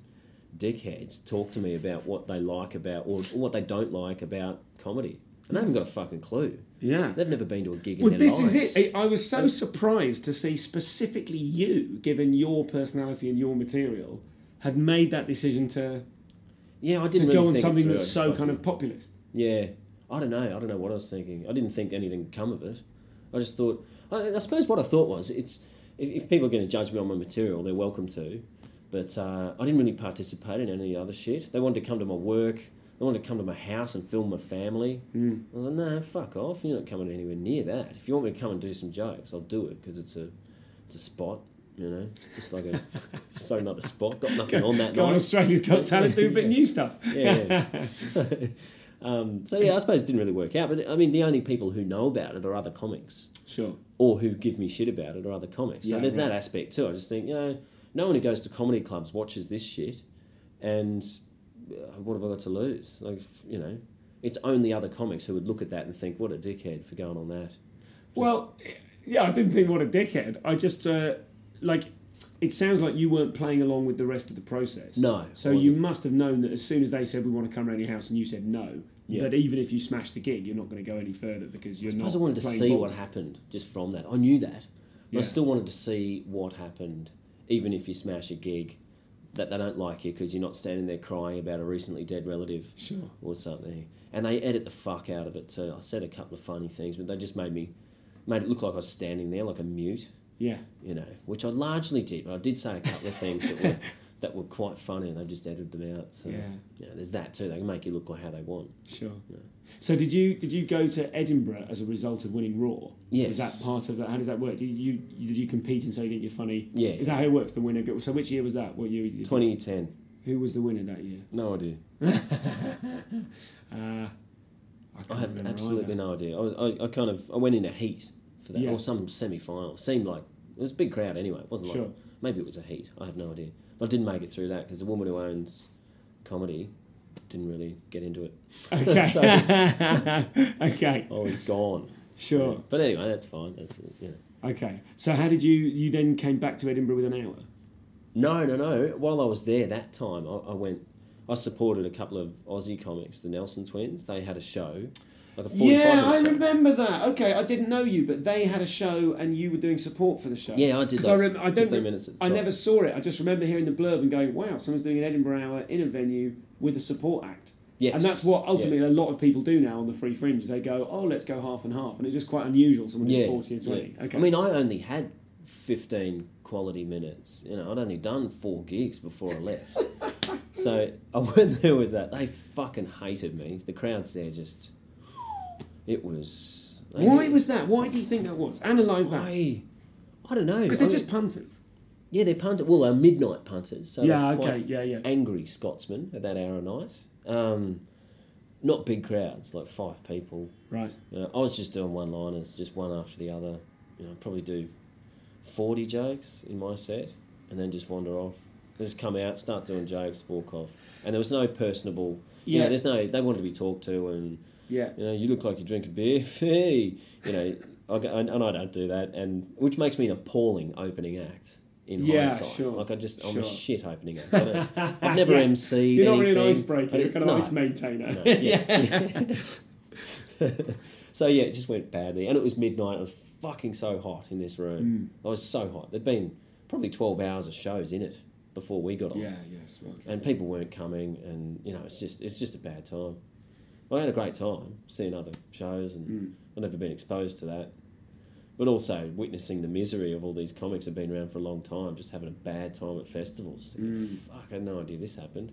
dickheads talk to me about what they like about or, or what they don't like about comedy. And they haven't got a fucking clue. Yeah. They've never been to a gig in Well, their this lives. is it. I was so surprised to see specifically you, given your personality and your material, had made that decision to, Yeah, I didn't really go on something that's so fucking- kind of populist. Yeah, I don't know. I don't know what I was thinking. I didn't think anything would come of it. I just thought. I, I suppose what I thought was, it's if, people are going to judge me on my material, they're welcome to. But uh, I didn't really participate in any other shit. They wanted to come to my work. They wanted to come to my house and film my family. Mm. I was like, no, fuck off. You're not coming anywhere near that. If you want me to come and do some jokes, I'll do it because it's a, it's a spot. You know, just like a, just like another spot. Got nothing on that Go on. Australia's Got Talent, do a bit of new stuff. Yeah. yeah. so, um, so yeah, I suppose it didn't really work out. But I mean, the only people who know about it are other comics, Sure. or who give me shit about it are other comics. So Yeah, there's right. that aspect too. I just think you know, no one who goes to comedy clubs watches this shit, and uh, what have I got to lose? Like you know, it's only other comics who would look at that and think, what a dickhead for going on that. Well, yeah, I didn't think what a dickhead. I just uh, like. It sounds like you weren't playing along with the rest of the process. No, So you must have known that as soon as they said we want to come around your house and you said no, Yeah. that even if you smash the gig, you're not going to go any further because you're I not. I wanted to see ball. what happened just from that. I knew that, but Yeah. I still wanted to see what happened, even if you smash a gig, that they don't like you because you're not standing there crying about a recently dead relative Sure. or something. And they edit the fuck out of it too. I said a couple of funny things, but they just made me made it look like I was standing there like a mute, Yeah. you know, which I largely did. But I did say a couple of things that were that were quite funny, and they just edited them out. So Yeah. yeah, there's that too. They can make you look like how they want. Sure. So did you did you go to Edinburgh as a result of winning Raw? Yes. Was that part of that? How does that work? Did you, you did you compete and say you think you're funny? Yeah. Is that how it works? The winner. So which year was that? What year? Did 2010. Who was the winner that year? No idea. Uh, I, I have absolutely either. no idea. I, was, I, I kind of I went in a heat for that, Yeah. or some semi final. Seemed like it was a big crowd anyway. It wasn't Sure. like maybe it was a heat. I have no idea. But I didn't make it through that because the woman who owns comedy didn't really get into it. Okay. So okay. I was gone. Sure. But anyway, that's fine. That's you know. Okay. So how did you you then came back to Edinburgh with an hour? No, no, no. While I was there that time, I, I went. I supported a couple of Aussie comics, the Nelson Twins. They had a show, like a Yeah, I show. remember that. Okay, I didn't know you, but they had a show and you were doing support for the show. Yeah, I did, 'Cause like, I, rem- I don't. minutes I never saw it. I just remember hearing the blurb and going, "Wow, someone's doing an Edinburgh hour in a venue with a support act." Yes, And that's what ultimately yeah. a lot of people do now on the free fringe. They go, "Oh, let's go half and half," and it's just quite unusual. Someone did forty and twenty. yeah. Okay. I mean, I only had 15 quality minutes. You know, I'd only done four gigs before I left. so I went there with that. They fucking hated me. The crowds there just. It was. they- why was that? Why do you think that was? Analyze that. I, I don't know. Because they're I mean- just punters. Yeah, they're punters. Well, they're midnight punters. So Yeah, okay, yeah, yeah. Angry Scotsmen at that hour a night. Um, not big crowds, like five people. Right. You know, I was just doing one liners, just one after the other. You know, probably do 40 jokes in my set and then just wander off. Just come out, start doing jokes, walk off. And there was no personable. Yeah. Yeah. there's no. They wanted to be talked to and. Yeah. You know, you look like you drink a beer. Hey, you know, I and, and I don't do that, and which makes me an appalling opening act. In Yeah, hindsight, sure, like I just, I'm sure. a shit opening act. I I've never Yeah. MC'd. You're not really an anything. icebreaker. You're didn't- kind of no. ice maintainer. No, yeah. so yeah, it just went badly, and it was midnight. It was fucking so hot in this room. Mm. I was so hot. There'd been probably twelve hours of shows in it before we got on, yeah. Yes. Right. and people weren't coming, and you know, it's just it's just a bad time. I had a great time seeing other shows, and Mm. I've never been exposed to that. But also witnessing the misery of all these comics who've been around for a long time, just having a bad time at festivals. Mm. Fuck, I had no idea this happened.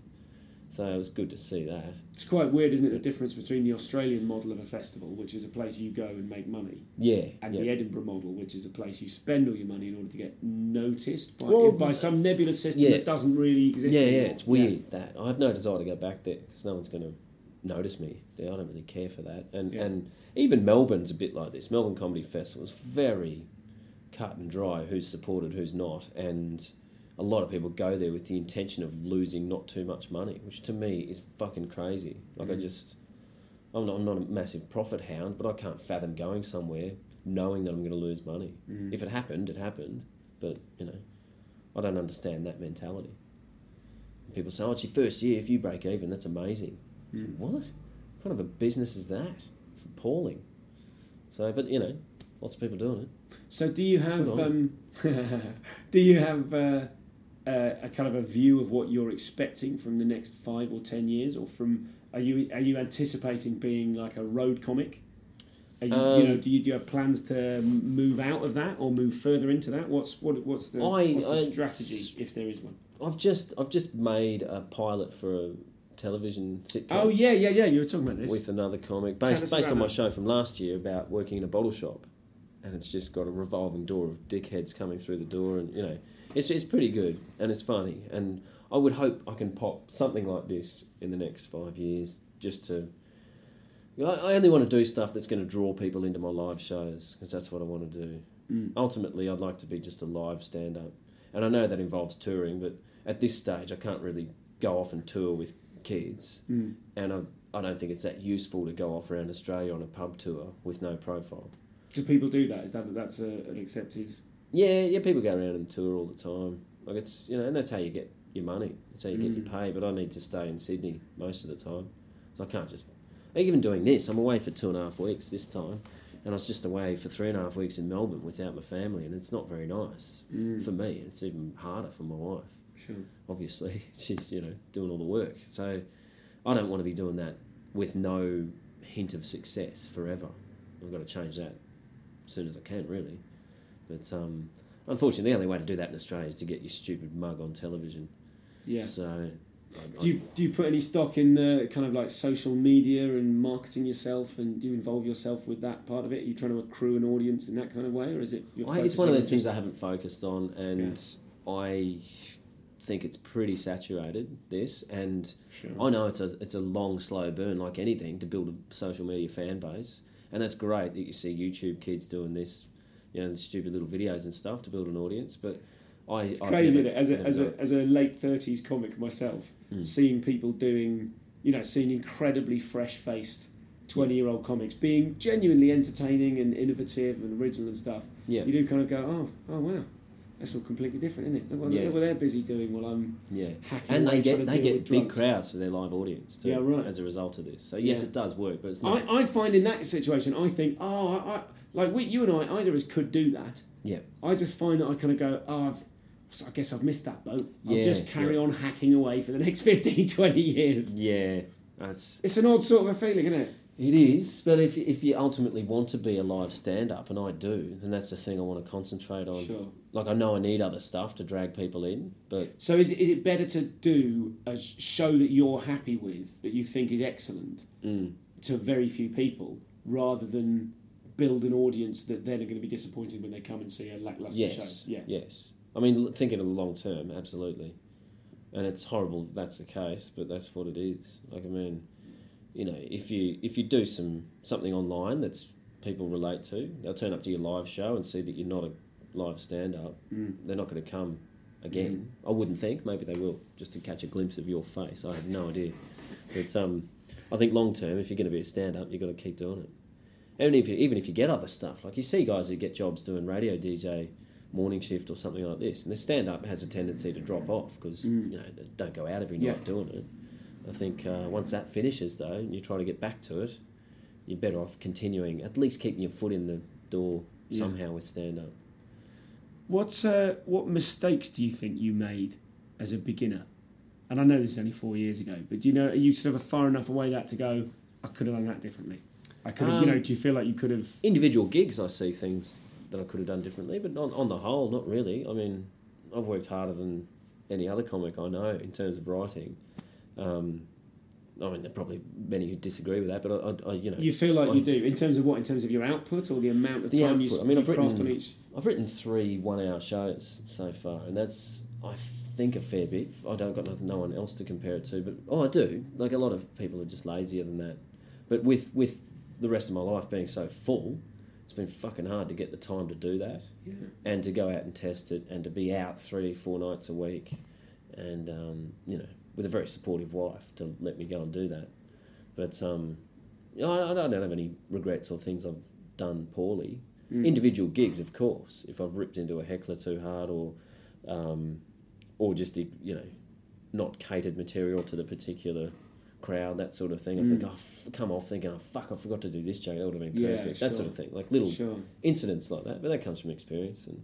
So it was good to see that. It's quite weird, isn't it, the difference between the Australian model of a festival, which is a place you go and make money, Yeah, and yeah. the Edinburgh model, which is a place you spend all your money in order to get noticed by, Well, by some nebulous system yeah. that doesn't really exist Yeah, yeah, it's weird that I have no desire to go back there because no one's going to notice me there. I don't really care for that. And Yeah. and even Melbourne's a bit like this. Melbourne Comedy Festival is very cut and dry. Who's supported, who's not, and a lot of people go there with the intention of losing not too much money, which to me is fucking crazy. Like Mm. I just. I'm not, I'm not a massive profit hound, but I can't fathom going somewhere knowing that I'm going to lose money. Mm. If it happened, it happened. But you know, I don't understand that mentality. People say, "Oh, it's your first year. If you break even, that's amazing." Mm. What? What kind of a business is that? It's appalling. So, but you know, lots of people doing it. So, do you have um, do you have uh, uh, a kind of a view of what you're expecting from the next five or ten years, or from are you are you anticipating being like a road comic? Are you, do you know, Um, do you, do you have plans to move out of that or move further into that? What's what, what's the I- what's the I- strategy if there is one? I've just I've just made a pilot for a television sitcom. Oh yeah, yeah, yeah. You were talking about this. with another comic based based on my show from last year about working in a bottle shop, and it's just got a revolving door of dickheads coming through the door, and you know, it's it's pretty good and it's funny, and I would hope I can pop something like this in the next five years, just to. I I only want to do stuff that's going to draw people into my live shows because that's what I want to do. Mm. Ultimately, I'd like to be just a live stand up. And I know that involves touring, but at this stage, I can't really go off and tour with kids Mm. and I, I don't think it's that useful to go off around Australia on a pub tour with no profile. Do people do that? Is that that's a, an accepted? Yeah, yeah, people go around and tour all the time. Like it's you know, and that's how you get your money. That's how you get your pay. But I need to stay in Sydney most of the time, so I can't just. Even doing this, I'm away for two and a half weeks this time, and I was just away for three and a half weeks in Melbourne without my family, and it's not very nice for me. And it's even harder for my wife. Sure. obviously she's you know doing all the work so i don't want to be doing that with no hint of success forever i've got to change that as soon as i can really but um, unfortunately the only way to do that in australia is to get your stupid mug on television Yeah. so I, Do you do you put any stock in the kind of like social media and marketing yourself, and do you involve yourself with that part of it? Are you trying to accrue an audience in that kind of way, or is it? I, it's one of those things I haven't focused on, and I think it's pretty saturated. This, and Sure. I know it's a it's a long, slow burn, like anything, to build a social media fan base, and that's great that you see YouTube kids doing this, you know, the stupid little videos and stuff to build an audience. But I, It's I've crazy never- that as a as a as a late thirties comic myself, Hmm. seeing people doing you know seeing incredibly fresh faced twenty year old comics being genuinely entertaining and innovative and original and stuff. Yeah. You do kind of go, oh oh wow, that's all completely different, isn't it? Look what, Yeah. look what they're busy doing while I'm Yeah, hacking and they get they get big drugs. crowds to their live audience too, Yeah, right. as a result of this. So yes, Yeah. it does work, but it's not. I, I find in that situation, I think, oh, I, I, like we, you and I, either of us could do that. yeah, I just find that I kind of go, oh, I've, so I guess I've missed that boat. I'll Yeah, just carry on hacking away for the next 15, 20 years. yeah, that's It's an odd sort of a feeling, isn't it? It is, but if if you ultimately want to be a live stand up, and I do, then that's the thing I want to concentrate on. Sure. Like I know I need other stuff to drag people in, but So is it, is it better to do a show that you're happy with, that you think is excellent, mm, to very few people, rather than build an audience that then are going to be disappointed when they come and see a lackluster yes, show? Yeah. yes. I mean, thinking of the long term, absolutely. And it's horrible that that's the case, but that's what it is. Like I mean, you know, if you if you do some something online that's people relate to, they'll turn up to your live show and see that you're not a live stand up. Mm. They're not going to come again. I wouldn't think. Maybe they will, just to catch a glimpse of your face. I have no idea. But um, I think long term, if you're going to be a stand up, you've got to keep doing it. Even if you, even if you get other stuff, like you see guys who get jobs doing radio DJ, morning shift or something like this, and the stand up has a tendency to drop off because you know they don't go out every night Yeah. doing it. I think uh, once that finishes though, and you try to get back to it, you're better off continuing, at least keeping your foot in the door Yeah. somehow with stand up. What uh, what mistakes do you think you made as a beginner? And I know this is only four years ago, but do you know are you sort of far enough away that to go? I could have done that differently. I could have, you know. Um, Do you feel like you could have? individual gigs, I see things that I could have done differently, but on, on the whole, not really. I mean, I've worked harder than any other comic I know in terms of writing. Um, I mean, there are probably many who disagree with that, but I, I, you know, You feel like I- you do in terms of what? In terms of your output or the amount of The time you, output. s- I mean, you I've craft written- on each. I've written three one-hour shows so far, and that's I think a fair bit. I don't got no, no one else to compare it to, but oh, I do. Like a lot of people are just lazier than that. But with with the rest of my life being so full, it's been fucking hard to get the time to do that, Yeah. and to go out and test it, and to be out three, four nights a week, and um, you know, with a very supportive wife to let me go and do that. But um, I, I don't have any regrets or things I've done poorly. Mm. Individual gigs, of course, if I've ripped into a heckler too hard or, um, or just you know, not catered material to the particular crowd, that sort of thing. I think, oh, f- come off thinking, oh fuck, I forgot to do this joke. That would have been Mm. Yeah, perfect. That sort of thing, like little Sure. incidents like that. But that comes from experience, and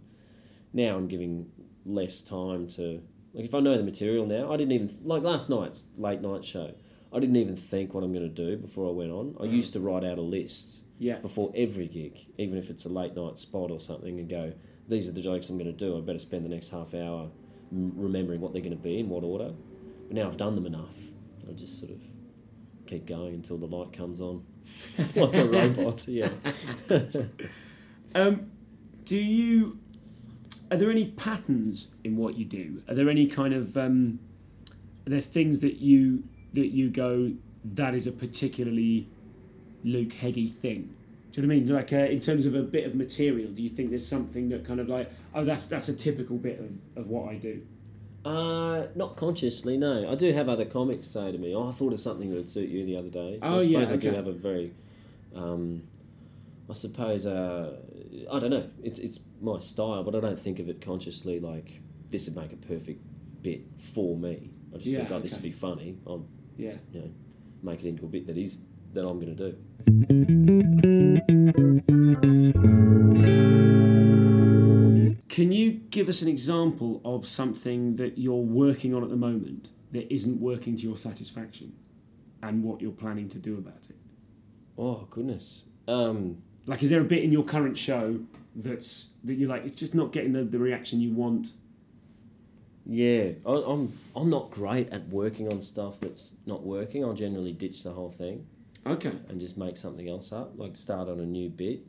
now I'm giving less time to like if I know the material now. I didn't even like last night's late night show. I didn't even think what I'm going to do before I went on. I used to write out a list Yeah. before every gig, even if it's a late night spot or something, and go, these are the jokes I'm going to do. I better spend the next half hour m- remembering what they're going to be in what order. But now I've done them enough. I just sort of keep going until the light comes on, like a robot. Yeah. Um, do you? Are there any patterns in what you do? Are there any kind of? Um, are there things that you that you go that is a particularly Luke Heggie thing? Do you know what I mean? Like uh, in terms of a bit of material, do you think there's something that kind of like oh that's that's a typical bit of, of what I do? Uh, not consciously, no. I do have other comics say to me, "Oh, I thought of something that would suit you the other day." So Oh, I suppose yeah, I do have a very, um, I suppose, uh, I don't know. It's it's my style, but I don't think of it consciously. Like this would make a perfect bit for me. I just Yeah, think, oh, this would be funny. I'll Yeah. you know make it into a bit that is that I'm going to do. Can you give us an example of something that you're working on at the moment that isn't working to your satisfaction, and what you're planning to do about it? Oh goodness. Um, Like, is there a bit in your current show that's that you're like, it's just not getting the, the reaction you want? Yeah, I, I'm I'm not great at working on stuff that's not working. I'll generally ditch the whole thing Okay. and just make something else up, like start on a new bit.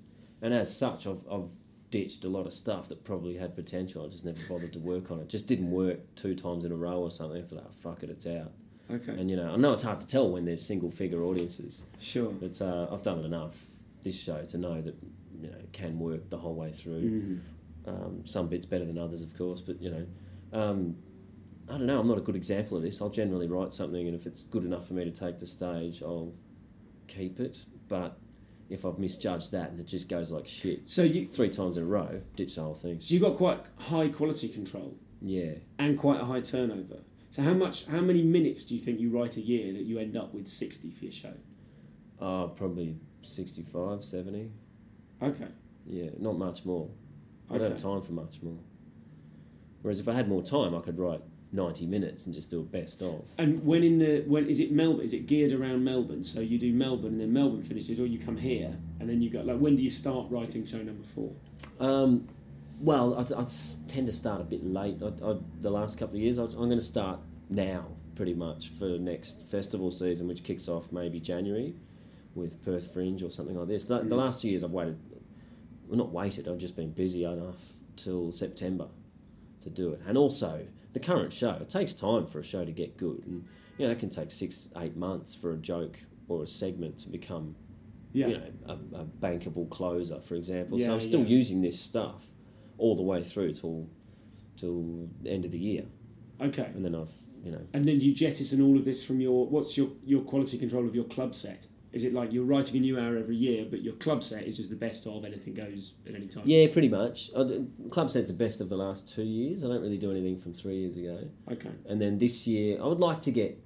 And as such, I've I've ditched a lot of stuff that probably had potential. I just never bothered to work on it. Just didn't work two times in a row or something. I thought, oh fuck it, it's out. Okay. And you know, I know it's hard to tell when there's single figure audiences, Sure. but uh, I've done it enough this show to know that you know it can work the whole way through. Mm-hmm. Um, some bits better than others, of course, but you know, um, I don't know. I'm not a good example of this. I'll generally write something, and if it's good enough for me to take to stage, I'll keep it. But if I've misjudged that and it just goes like shit So you three times in a row, ditch the whole thing. so you've got quite high quality control Yeah. and quite a high turnover. So how much how many minutes do you think you write a year that you end up with sixty for your show? Oh, probably 65, 70. Okay. Yeah, not much more. I don't have Okay. time for much more. Whereas if I had more time, I could write 90 minutes and just do a best of. And when in the when is it Melbourne? Is it geared around Melbourne? So you do Melbourne and then Melbourne finishes, or you come here and then you go like when do you start writing show number four? Um, well, I, I s- tend to start a bit late. I, I, the last couple of years, I, I'm going to start now, pretty much, for next festival season, which kicks off maybe January with Perth Fringe or something like this. The, the mm. last two years, I've waited, well, not waited, I've just been busy enough till September to do it. And also, the current show, it takes time for a show to get good. And, you know, it can take six, eight months for a joke or a segment to become Yeah. you know, a, a bankable closer, for example. Yeah, so I'm still yeah. using this stuff all the way through till till the end of the year, Okay. and then I've you know. And then do you jettison all of this from your what's your your quality control of your club set? Is it like you're writing a new hour every year, but your club set is just the best of anything goes at any time? Yeah, pretty much. I d Club set's the best of the last two years. I don't really do anything from three years ago. Okay. And then this year, I would like to get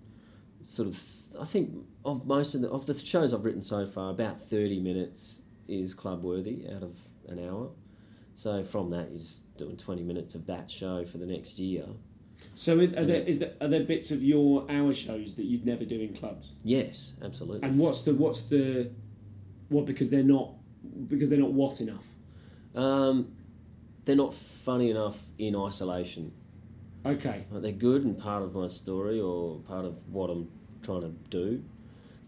sort of. I think of most of the of the shows I've written so far, about thirty minutes is club worthy out of an hour. So from that, you're just doing twenty minutes of that show for the next year. So are there, is there are there bits of your hour shows that you'd never do in clubs? Yes, absolutely. And what's the what's the what because they're not because they're not what enough? Um, they're not funny enough in isolation. Okay. Like, they're good and part of my story or part of what I'm trying to do,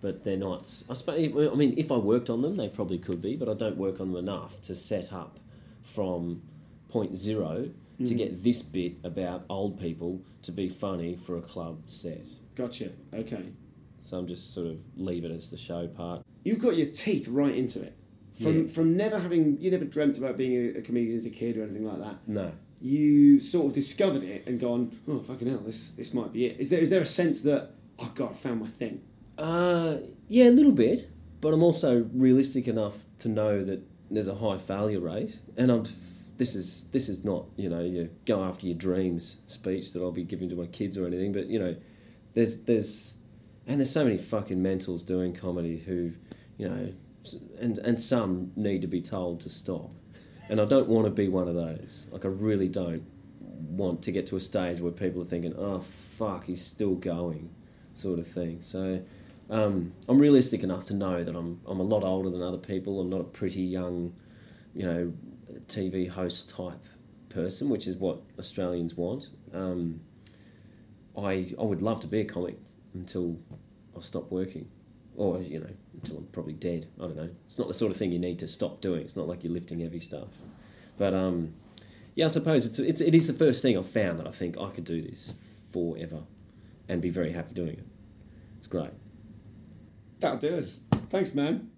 but they're not. I suppose. I mean, if I worked on them, they probably could be, but I don't work on them enough to set up from point zero to get this bit about old people to be funny for a club set. Gotcha. Okay. So I'm just sort of leave it as the show part. You've got your teeth right into it. From Yeah. from never having you never dreamt about being a, a comedian as a kid or anything like that. No. You sort of discovered it and gone, oh fucking hell, this this might be it. Is there is there a sense that oh god, I found my thing? Uh, yeah, a little bit. but I'm also realistic enough to know that there's a high failure rate, and I'm. This is this is not you know you go after your dreams speech that I'll be giving to my kids or anything, but you know, there's there's and there's so many fucking mentals doing comedy who, you know, and and some need to be told to stop, and I don't want to be one of those. Like I really don't want to get to a stage where people are thinking, oh fuck, he's still going, sort of thing. So. Um, I'm realistic enough to know that I'm I'm a lot older than other people. I'm not a pretty young, you know, TV host type person, which is what Australians want. Um, I I would love to be a comic until I stop working, or you know, until I'm probably dead. I don't know. It's not the sort of thing you need to stop doing. It's not like you're lifting heavy stuff, but um, yeah, I suppose it's, it's it is the first thing I've found that I think I could do this forever, and be very happy doing it. It's great. That'll do us. Thanks, man.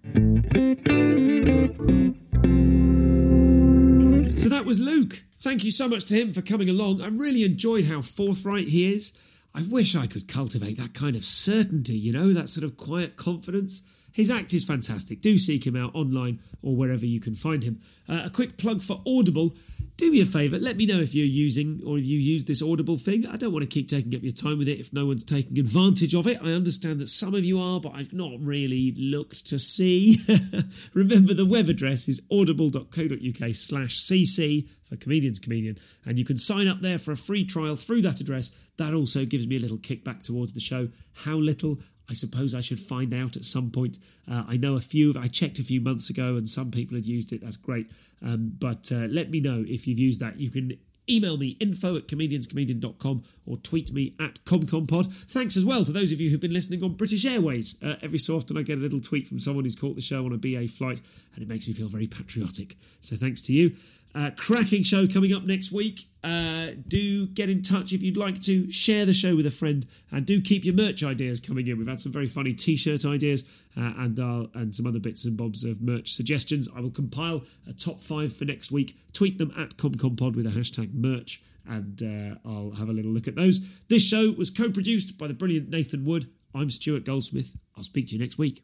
That was Luke. Thank you so much to him for coming along. I really enjoyed how forthright he is. I wish I could cultivate that kind of certainty, you know, that sort of quiet confidence. His act is fantastic. Do seek him out online or wherever you can find him. Uh, a quick plug for Audible. Do me a favour, let me know if you're using or if you use this Audible thing. I don't want to keep taking up your time with it if no one's taking advantage of it. I understand that some of you are, but I've not really looked to see. Remember, the web address is audible.co.uk slash cc for Comedians Comedian, and you can sign up there for a free trial through that address. That also gives me a little kickback towards the show. How little? I suppose I should find out at some point. Uh, I know a few, I checked a few months ago and some people had used it. That's great. Um, but uh, let me know if you've used that. You can email me info at comedianscomedian.com or tweet me at comcompod. Thanks as well to those of you who've been listening on British Airways. Uh, every so often I get a little tweet from someone who's caught the show on a BA flight and it makes me feel very patriotic. So thanks to you. Uh, cracking show coming up next week. Uh, do get in touch if you'd like to share the show with a friend, and do keep your merch ideas coming in. We've had some very funny T-shirt ideas uh, and uh, and some other bits and bobs of merch suggestions. I will compile a top five for next week. Tweet them at ComCompod with a hashtag merch, and uh, I'll have a little look at those. This show was co-produced by the brilliant Nathan Wood. I'm Stuart Goldsmith. I'll speak to you next week.